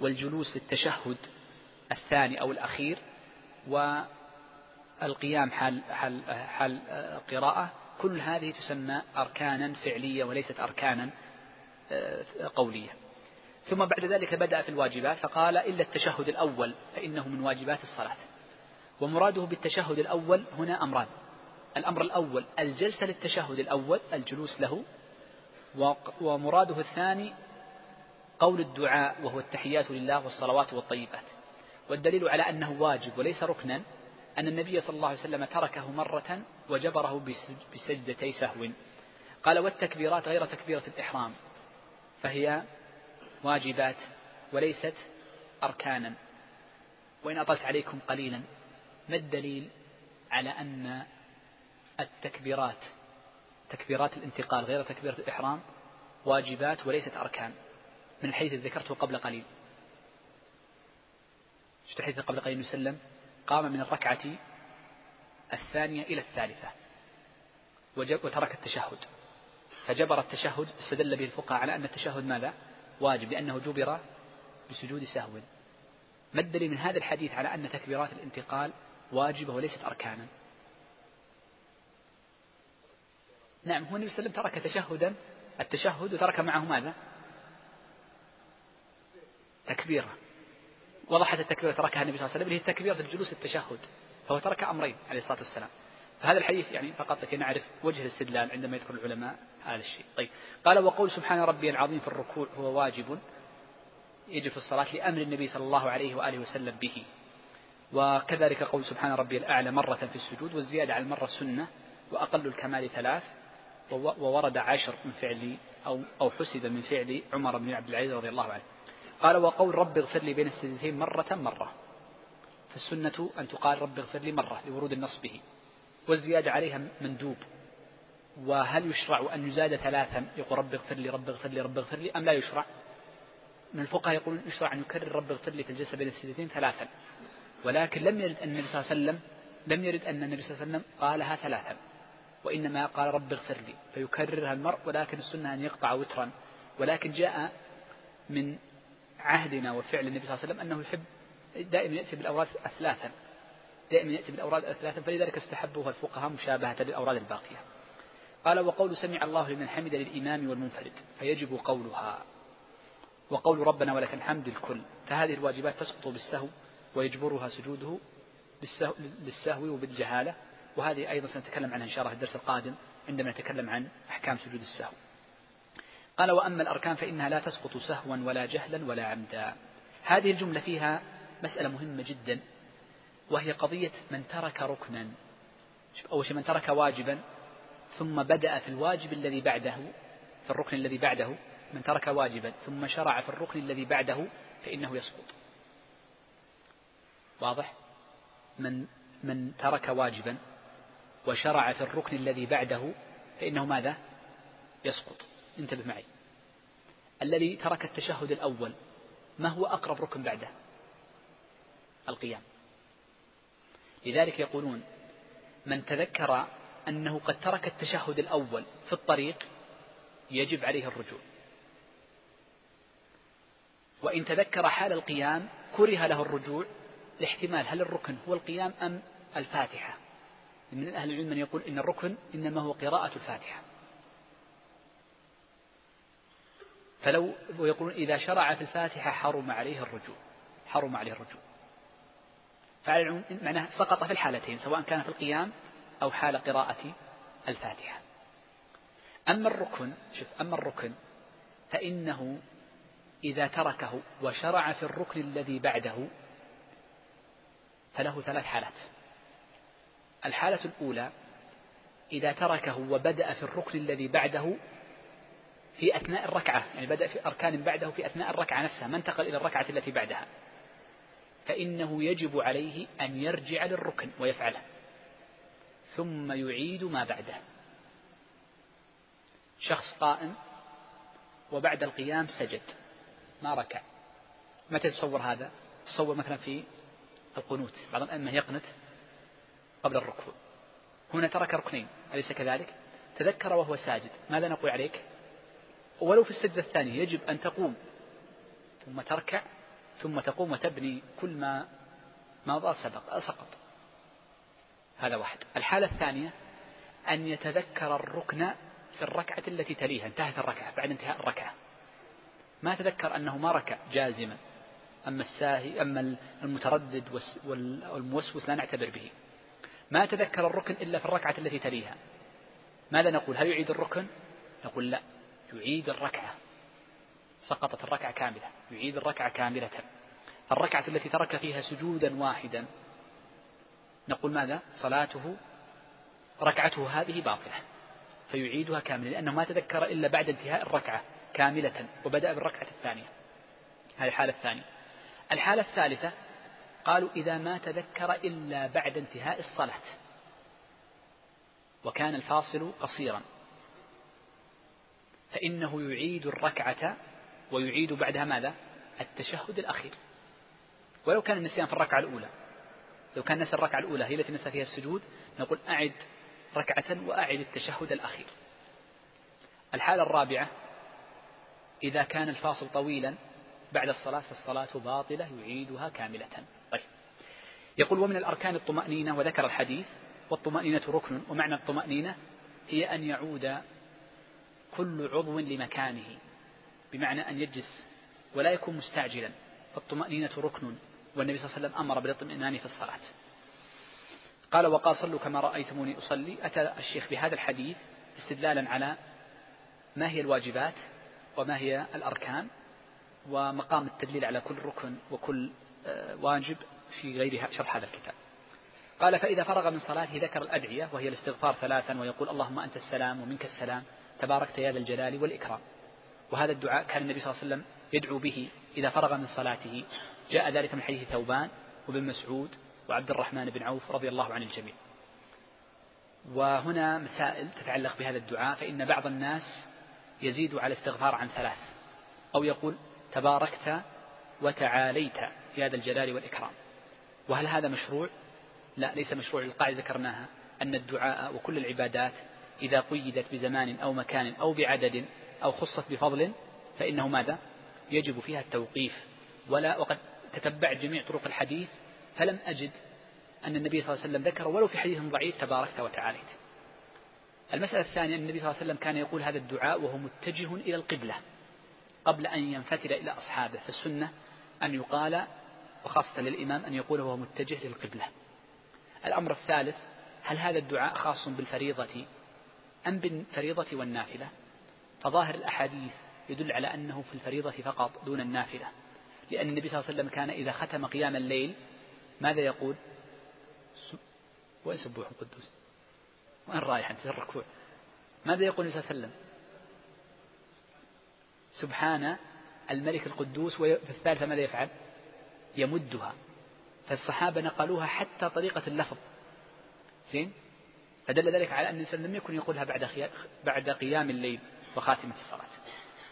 والجلوس للتشهد الثاني أو الأخير والقيام حال حال حال القراءة كل هذه تسمى أركانا فعلية وليست أركانا قولية. ثم بعد ذلك بدأ في الواجبات فقال إلا التشهد الأول فإنه من واجبات الصلاة. ومراده بالتشهد الأول هنا أمران. الأمر الأول الجلسة للتشهد الأول الجلوس له. ومراده الثاني قول الدعاء وهو التحيات لله والصلوات والطيبات. والدليل على أنه واجب وليس ركنا أن النبي صلى الله عليه وسلم تركه مرة وجبره بسجدتي سهو. قال والتكبيرات غير تكبيرة الإحرام. فهي واجبات وليست أركانا. وإن أطلت عليكم قليلا ما الدليل على أن التكبيرات تكبيرات الانتقال غير تكبيرة الإحرام واجبات وليست أركان؟ من الحديث الذي ذكرته قبل قليل. شفت الحديث قبل قليل وسلم؟ قام من الركعة الثانية إلى الثالثة وترك التشهد. فجبر التشهد استدل به الفقهاء على أن التشهد ماذا؟ واجب لأنه جبر بسجود سهو. ما الدليل من هذا الحديث على أن تكبيرات الانتقال واجبة وليست أركانا؟ نعم هو النبي صلى الله عليه وسلم ترك تشهدا التشهد وترك معه ماذا؟ تكبيرة. وضحت التكبيرة تركها النبي صلى الله عليه وسلم هي تكبيرة الجلوس التشهد فهو ترك أمرين عليه الصلاة والسلام. فهذا الحديث يعني فقط لكي نعرف وجه الاستدلال عندما يذكر العلماء. هذا الشيء. طيب. قال وقول سبحان ربي العظيم في الركوع هو واجب يجب في الصلاة لأمر النبي صلى الله عليه وآله وسلم به. وكذلك قول سبحان ربي الأعلى مرة في السجود والزيادة على المرة سنة وأقل الكمال ثلاث. وورد عشر من فعل أو أو حسب من فعل عمر بن عبد العزيز رضي الله عنه. قال وقول رب اغفر لي بين السجدتين مرة مرة. فالسنة أن تقال رب اغفر لي مرة لورود النص به. والزيادة عليها مندوب. وهل يشرع أن يزاد ثلاثا يقول رب اغفر لي رب اغفر لي رب اغفر لي. أم لا يشرع؟ من الفقهاء يقولون يشرع أن يكرر رب اغفر لي في الجلسة بين السجدتين ثلاثا ولكن لم يرد أن النبي صلى الله عليه وسلم لم يرد أن النبي صلى الله عليه وسلم قالها ثلاثا وإنما قال رب اغفر لي. فيكررها المرء ولكن السنة أن يقطع وترا. ولكن جاء من عهدنا وفعل النبي صلى الله عليه وسلم أنه يحب دائما يأتي بالأوراد أثلاثا دائما يأتي بالأوراد أثلاثا فلذلك استحبوها الفقهاء مشابهة للأوراد الباقية. قال وقول سمع الله لمن حمد للإمام والمنفرد فيجب قولها. وقول ربنا ولك الحمد الكل فهذه الواجبات تسقط بالسهو ويجبرها سجوده بالسهو, بالسهو وبالجهالة. وهذه أيضا سنتكلم عنها إن شاء الله في الدرس القادم عندما نتكلم عن أحكام سجود السهو. قال وأما الأركان فإنها لا تسقط سهوا ولا جهلا ولا عمدا. هذه الجملة فيها مسألة مهمة جدا وهي قضية من ترك ركنا. أول شيء من ترك واجبا ثم بدأ في الواجب الذي بعده في الركن الذي بعده من ترك واجبا ثم شرع في الركن الذي بعده فإنه يسقط. واضح؟ من من ترك واجبا وشرع في الركن الذي بعده فإنه ماذا؟ يسقط. انتبه معي. الذي ترك التشهد الأول ما هو أقرب ركن بعده؟ القيام. لذلك يقولون من تذكر أنه قد ترك التشهد الأول في الطريق يجب عليه الرجوع. وإن تذكر حال القيام كره له الرجوع لاحتمال هل الركن هو القيام أم الفاتحة. من أهل العلم من يقول إن الركن إنما هو قراءة الفاتحة. فلو ويقولون إذا شرع في الفاتحة حرم عليه الرجوع حرم عليه الرجوع. فعلى العموم معناه سقط في الحالتين سواء كان في القيام أو حال قراءة الفاتحة. أما الركن شوف أما الركن فإنه إذا تركه وشرع في الركن الذي بعده فله ثلاث حالات. الحالة الأولى إذا تركه وبدأ في الركن الذي بعده في أثناء الركعة يعني بدأ في أركان بعده في أثناء الركعة نفسها ما انتقل إلى الركعة التي بعدها. فإنه يجب عليه أن يرجع للركن ويفعله. ثم يعيد ما بعده. شخص قائم وبعد القيام سجد ما ركع. متى تصور هذا؟ تصور مثلا في القنوت بعض الأئمة يقنت قبل الركوع. هنا ترك ركنين أليس كذلك؟ تذكر وهو ساجد ماذا نقول عليك؟ ولو في السجدة الثانية يجب أن تقوم ثم تركع ثم تقوم وتبني كل ما مضى سبق سقط. هذا واحد. الحالة الثانية أن يتذكر الركن في الركعة التي تليها انتهت الركعة بعد انتهاء الركعة. ما تذكر أنه ما ركع جازما أما الساهي أما المتردد والموسوس لا نعتبر به. ما تذكر الركن إلا في الركعة التي تليها. ماذا نقول؟ هل يعيد الركن؟ نقول لا يعيد الركعة. سقطت الركعة كاملة يعيد الركعة كاملة. الركعة التي ترك فيها سجودا واحدا نقول ماذا؟ صلاته ركعته هذه باطلة. فيعيدها كاملة لأنه ما تذكر إلا بعد انتهاء الركعة كاملة وبدأ بالركعة الثانية. هذه الحالة الثانية. الحالة الثالثة قالوا إذا ما تذكر إلا بعد انتهاء الصلاة. وكان الفاصل قصيرا. فإنه يعيد الركعة ويعيد بعدها ماذا؟ التشهد الأخير. ولو كان النسيان في الركعة الأولى. لو كان نسى الركعة الأولى هي التي نسى فيها السجود نقول أعد ركعة وأعد التشهد الأخير. الحالة الرابعة إذا كان الفاصل طويلا بعد الصلاة فالصلاة باطلة يعيدها كاملة. طيب. يقول ومن الأركان الطمأنينة وذكر الحديث والطمأنينة ركن. ومعنى الطمأنينة هي أن يعود كل عضو لمكانه بمعنى أن يجلس ولا يكون مستعجلا. فالطمأنينة ركن. والنبي صلى الله عليه وسلم أمر بالاطمئنان في الصلاة. قال وقال صلوا كما رأيتموني أصلي. أتى الشيخ بهذا الحديث استدلالا على ما هي الواجبات وما هي الأركان ومقام التدليل على كل ركن وكل آه، واجب في غير شرح هذا الكتاب. قال فإذا فرغ من صلاته ذكر الأدعية وهي الاستغفار ثلاثا ويقول اللهم أنت السلام ومنك السلام تباركت يا ذا الجلال والإكرام. وهذا الدعاء كان النبي صلى الله عليه وسلم يدعو به إذا فرغ من صلاته جاء ذلك من حديث ثوبان وابن مسعود وعبد الرحمن بن عوف رضي الله عن الجميع وهنا مسائل تتعلق بهذا الدعاء فإن بعض الناس يزيد على الاستغفار عن ثلاث أو يقول تباركت وتعاليت يا ذا الجلال والإكرام وهل هذا مشروع؟ لا ليس مشروع القاعدة ذكرناها أن الدعاء وكل العبادات إذا قيدت بزمان أو مكان أو بعدد أو خصت بفضل فإنه ماذا؟ يجب فيها التوقيف ولا وقد تتبعت جميع طرق الحديث فلم أجد أن النبي صلى الله عليه وسلم ذكر ولو في حديث ضعيف تباركت وتعاليت. المسألة الثانية أن النبي صلى الله عليه وسلم كان يقول هذا الدعاء وهو متجه إلى القبلة قبل أن ينفتل إلى أصحابه فالسنة أن يقال وخاصة للإمام أن يقول وهو متجه للقبلة. الأمر الثالث هل هذا الدعاء خاص بالفريضة أم بالفريضة والنافلة؟ فظاهر الأحاديث يدل على أنه في الفريضة فقط دون النافلة. لأن النبي صلى الله عليه وسلم كان إذا ختم قيام الليل ماذا يقول؟ وين سبوح القدوس؟ وين رايح أنت؟ الركوع. ماذا يقول النبي صلى الله عليه وسلم؟ سبحان الملك القدوس وفي الثالثة ماذا يفعل؟ يمدها. فالصحابة نقلوها حتى طريقة اللفظ. زين؟ فدل ذلك على أن الإنسان لم يكن يقولها بعد بعد قيام الليل وخاتمة الصلاة.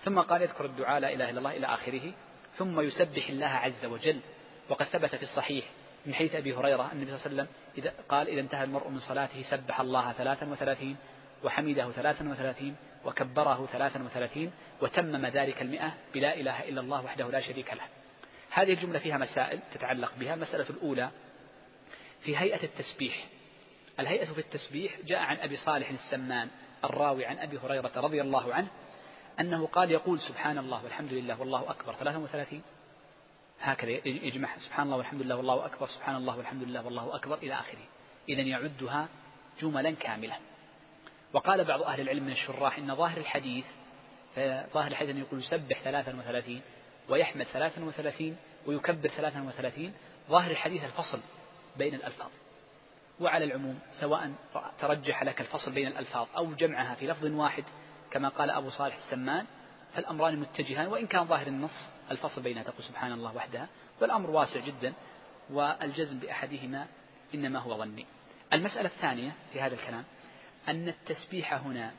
ثم قال يذكر الدعاء لا إله إلا الله إلى آخره ثم يسبح الله عز وجل. وقد ثبت في الصحيح من حيث أبي هريرة النبي صلى الله عليه وسلم إذا قال إذا انتهى المرء من صلاته سبح الله ثلاثا وثلاثين وحمده ثلاثا وثلاثين وكبره ثلاثا وثلاثين وتمم ذلك المئة بلا إله إلا الله وحده لا شريك له. هذه الجملة فيها مسائل تتعلق بها. المسألة الأولى في هيئة التسبيح. الهيئة في التسبيح جاء عن أبي صالح السمان الراوي عن أبي هريرة رضي الله عنه أنه قال يقول سبحان الله والحمد لله والله أكبر. 33 هكذا يجمع. سبحان الله والحمد لله والله أكبر سبحان الله والحمد لله والله أكبر إلى آخره. إذا يعدها جملا كاملة وقال بعض أهل العلم من الشراح إن ظاهر الحديث فظاهر الحديث أن يقول يسبح 33 ويحمد 33 ويكبر 33 ظاهر الحديث الفصل بين الألفاظ. وعلى العموم سواء ترجح لك الفصل بين الألفاظ أو جمعها في لفظ واحد كما قال أبو صالح السمان فالأمران متجهان وإن كان ظاهر النص الفصل بينها تقول سبحان الله وحدها والأمر واسع جدا والجزم بأحدهما إنما هو ظني. المسألة الثانية في هذا الكلام أن التسبيح هنا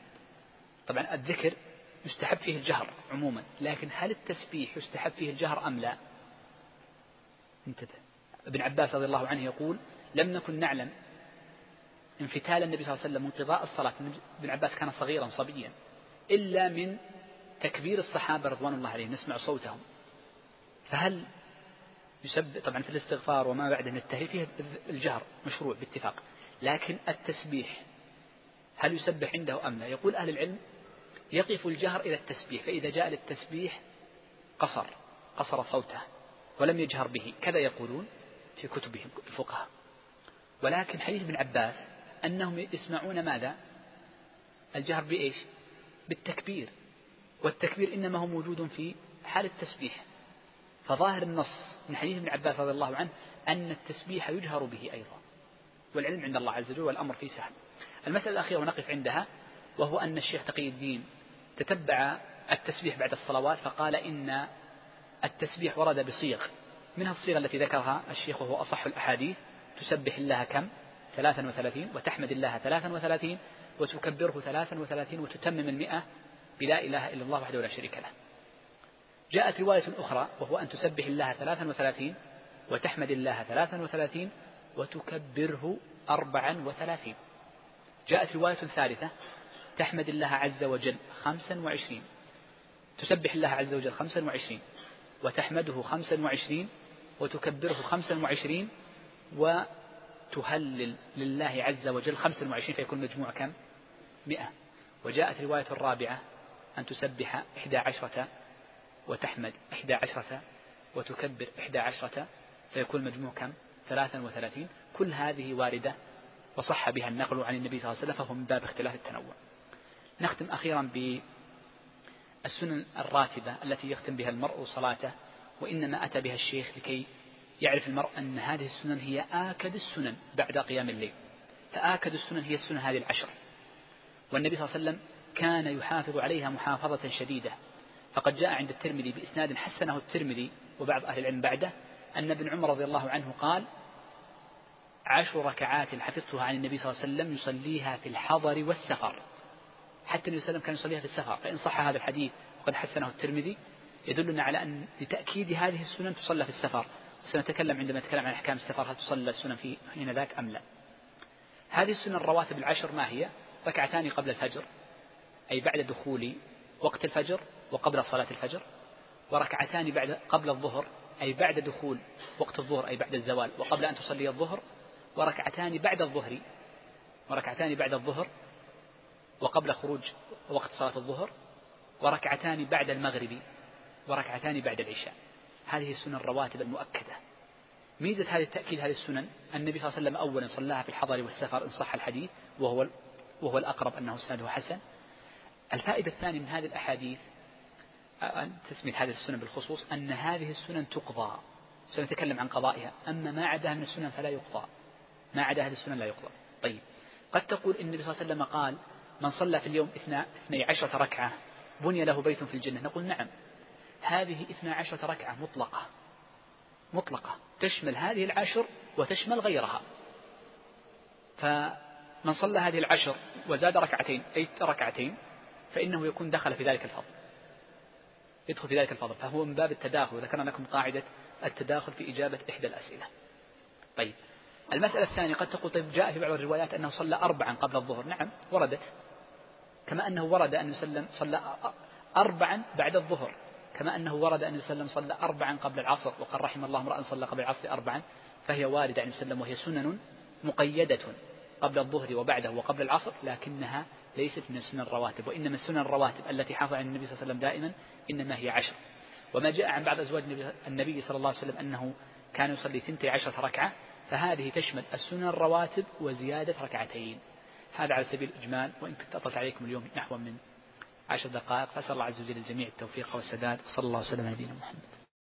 طبعا الذكر يستحب فيه الجهر عموما لكن هل التسبيح يستحب فيه الجهر أم لا؟ انتبه. ابن عباس رضي الله عنه يقول لم نكن نعلم انفتال النبي صلى الله عليه وسلم انقضاء الصلاة. ابن عباس كان صغيرا صبيا. إلا من تكبير الصحابة رضوان الله عليهم نسمع صوتهم. فهل يسبح طبعا في الاستغفار وما بعده من التهليل فيه الجهر مشروع باتفاق لكن التسبيح هل يسبح عنده أم لا؟ يقول أهل العلم يقف الجهر إلى التسبيح فإذا جاء للتسبيح قصر قصر صوته ولم يجهر به كذا يقولون في كتبهم الفقهاء. ولكن حديث ابن عباس أنهم يسمعون ماذا؟ الجهر بإيش؟ بالتكبير والتكبير إنما هو موجود في حال التسبيح. فظاهر النص من حديث ابن عباس رضي الله عنه أن التسبيح يجهر به أيضا والعلم عند الله عز وجل والأمر فيه سهل. المسألة الأخيرة ونقف عندها وهو أن الشيخ تقي الدين تتبع التسبيح بعد الصلوات فقال إن التسبيح ورد بصيغ. منها الصيغة التي ذكرها الشيخ وهو أصح الأحاديث تسبح الله كم؟ ثلاثا وثلاثين وتحمد الله ثلاثا وثلاثين وتكبره ثلاثا وثلاثين وتتمم المئة بلا إله إلا الله وحده لا شريك له. جاءت رواية أخرى وهو أن تسبح الله ثلاثا وثلاثين وتحمد الله ثلاثا وثلاثين وتكبره أربعا وثلاثين. جاءت رواية ثالثة تحمد الله عز وجل خمسا وعشرين. تسبح الله عز وجل خمسا وعشرين وتحمده خمسا وعشرين وتكبره خمسا وعشرين وتهلل لله عز وجل خمسا وعشرين فيكون مجموع كم؟ مئة. وجاءت رواية الرابعة أن تسبح إحدى عشرة وتحمد إحدى عشرة وتكبر إحدى عشرة فيكون المجموع كم؟ ثلاثا وثلاثين. كل هذه واردة وصح بها النقل عن النبي صلى الله عليه وسلم فهو من باب اختلاف التنوع. نختم أخيرا بالسنن الراتبة التي يختم بها المرء صلاته وإنما أتى بها الشيخ لكي يعرف المرء أن هذه السنن هي آكد السنن بعد قيام الليل. فآكد السنن هي السنن هذه العشر. والنبي صلى الله عليه وسلم كان يحافظ عليها محافظة شديدة. فقد جاء عند الترمذي بإسناد حسنه الترمذي وبعض أهل العلم بعده أن ابن عمر رضي الله عنه قال عشر ركعات حفظتها عن النبي صلى الله عليه وسلم يصليها في الحضر والسفر. حتى النبي صلى الله عليه وسلم كان يصليها في السفر. فإن صح هذا الحديث وقد حسنه الترمذي يدلنا على أن لتأكيد هذه السنن تصلى في السفر. وسنتكلم عندما نتكلم عن أحكام السفر هل تصلى السنن في حين ذاك أم لا؟ هذه السنن الرواتب العشر ما هي؟ ركعتان قبل الفجر أي بعد دخول وقت الفجر وقبل صلاة الفجر وركعتان بعد قبل الظهر أي بعد دخول وقت الظهر أي بعد الزوال وقبل أن تصلي الظهر وركعتان بعد الظهر وركعتان بعد الظهر وقبل خروج وقت صلاة الظهر وركعتان بعد المغرب وركعتان بعد العشاء. هذه السنن الرواتب المؤكدة ميزة هذه التأكيد هذه السنن النبي صلى الله عليه وسلم أولا صلاها في الحضر والسفر إن صح الحديث وهو وهو الأقرب أنه سنده حسن. الفائدة الثانية من هذه الأحاديث تسمية هذه السنن بالخصوص أن هذه السنن تقضى. سنتكلم عن قضائها. أما ما عداها من السنن فلا يقضى. ما عدا هذه السنن لا يقضى. طيب. قد تقول إن النبي صلى الله عليه وسلم قال من صلى في اليوم اثني عشرة ركعة بني له بيت في الجنة. نقول نعم. هذه اثنى عشرة ركعة مطلقة. مطلقة. تشمل هذه العشر وتشمل غيرها. فمن صلى هذه العشر وزاد ركعتين أي ركعتين فإنه يكون دخل في ذلك الفضل. يدخل في ذلك الفضل. فهو من باب التداخل. وذكرنا لكم قاعدة التداخل في إجابة إحدى الأسئلة. طيب. المسألة الثانية قد تقول طيب جاء في بعض الروايات أنه صلى أربعا قبل الظهر. نعم وردت. كما أنه ورد أن يسلم صلى أربعا بعد الظهر. كما أنه ورد أن يسلم صلى أربعا قبل العصر وقال رحم الله امرأ صلى قبل العصر أربعا فهي واردة أن يسلم وهي سنن مقيدة قبل الظهر وبعده وقبل العصر لكنها ليست من السنن الرواتب وإنما السنن الرواتب التي حافظ عن النبي صلى الله عليه وسلم دائما إنما هي عشر. وما جاء عن بعض أزواج النبي صلى الله عليه وسلم أنه كان يصلي ثنتي عشرة ركعة فهذه تشمل السنن الرواتب وزيادة ركعتين. هذا على سبيل الإجمال وإن كنت أطلت عليكم اليوم نحو من عشر دقائق فأسأل الله عز وجل الجميع التوفيق والسداد وصلى الله وسلم على نبينا محمد.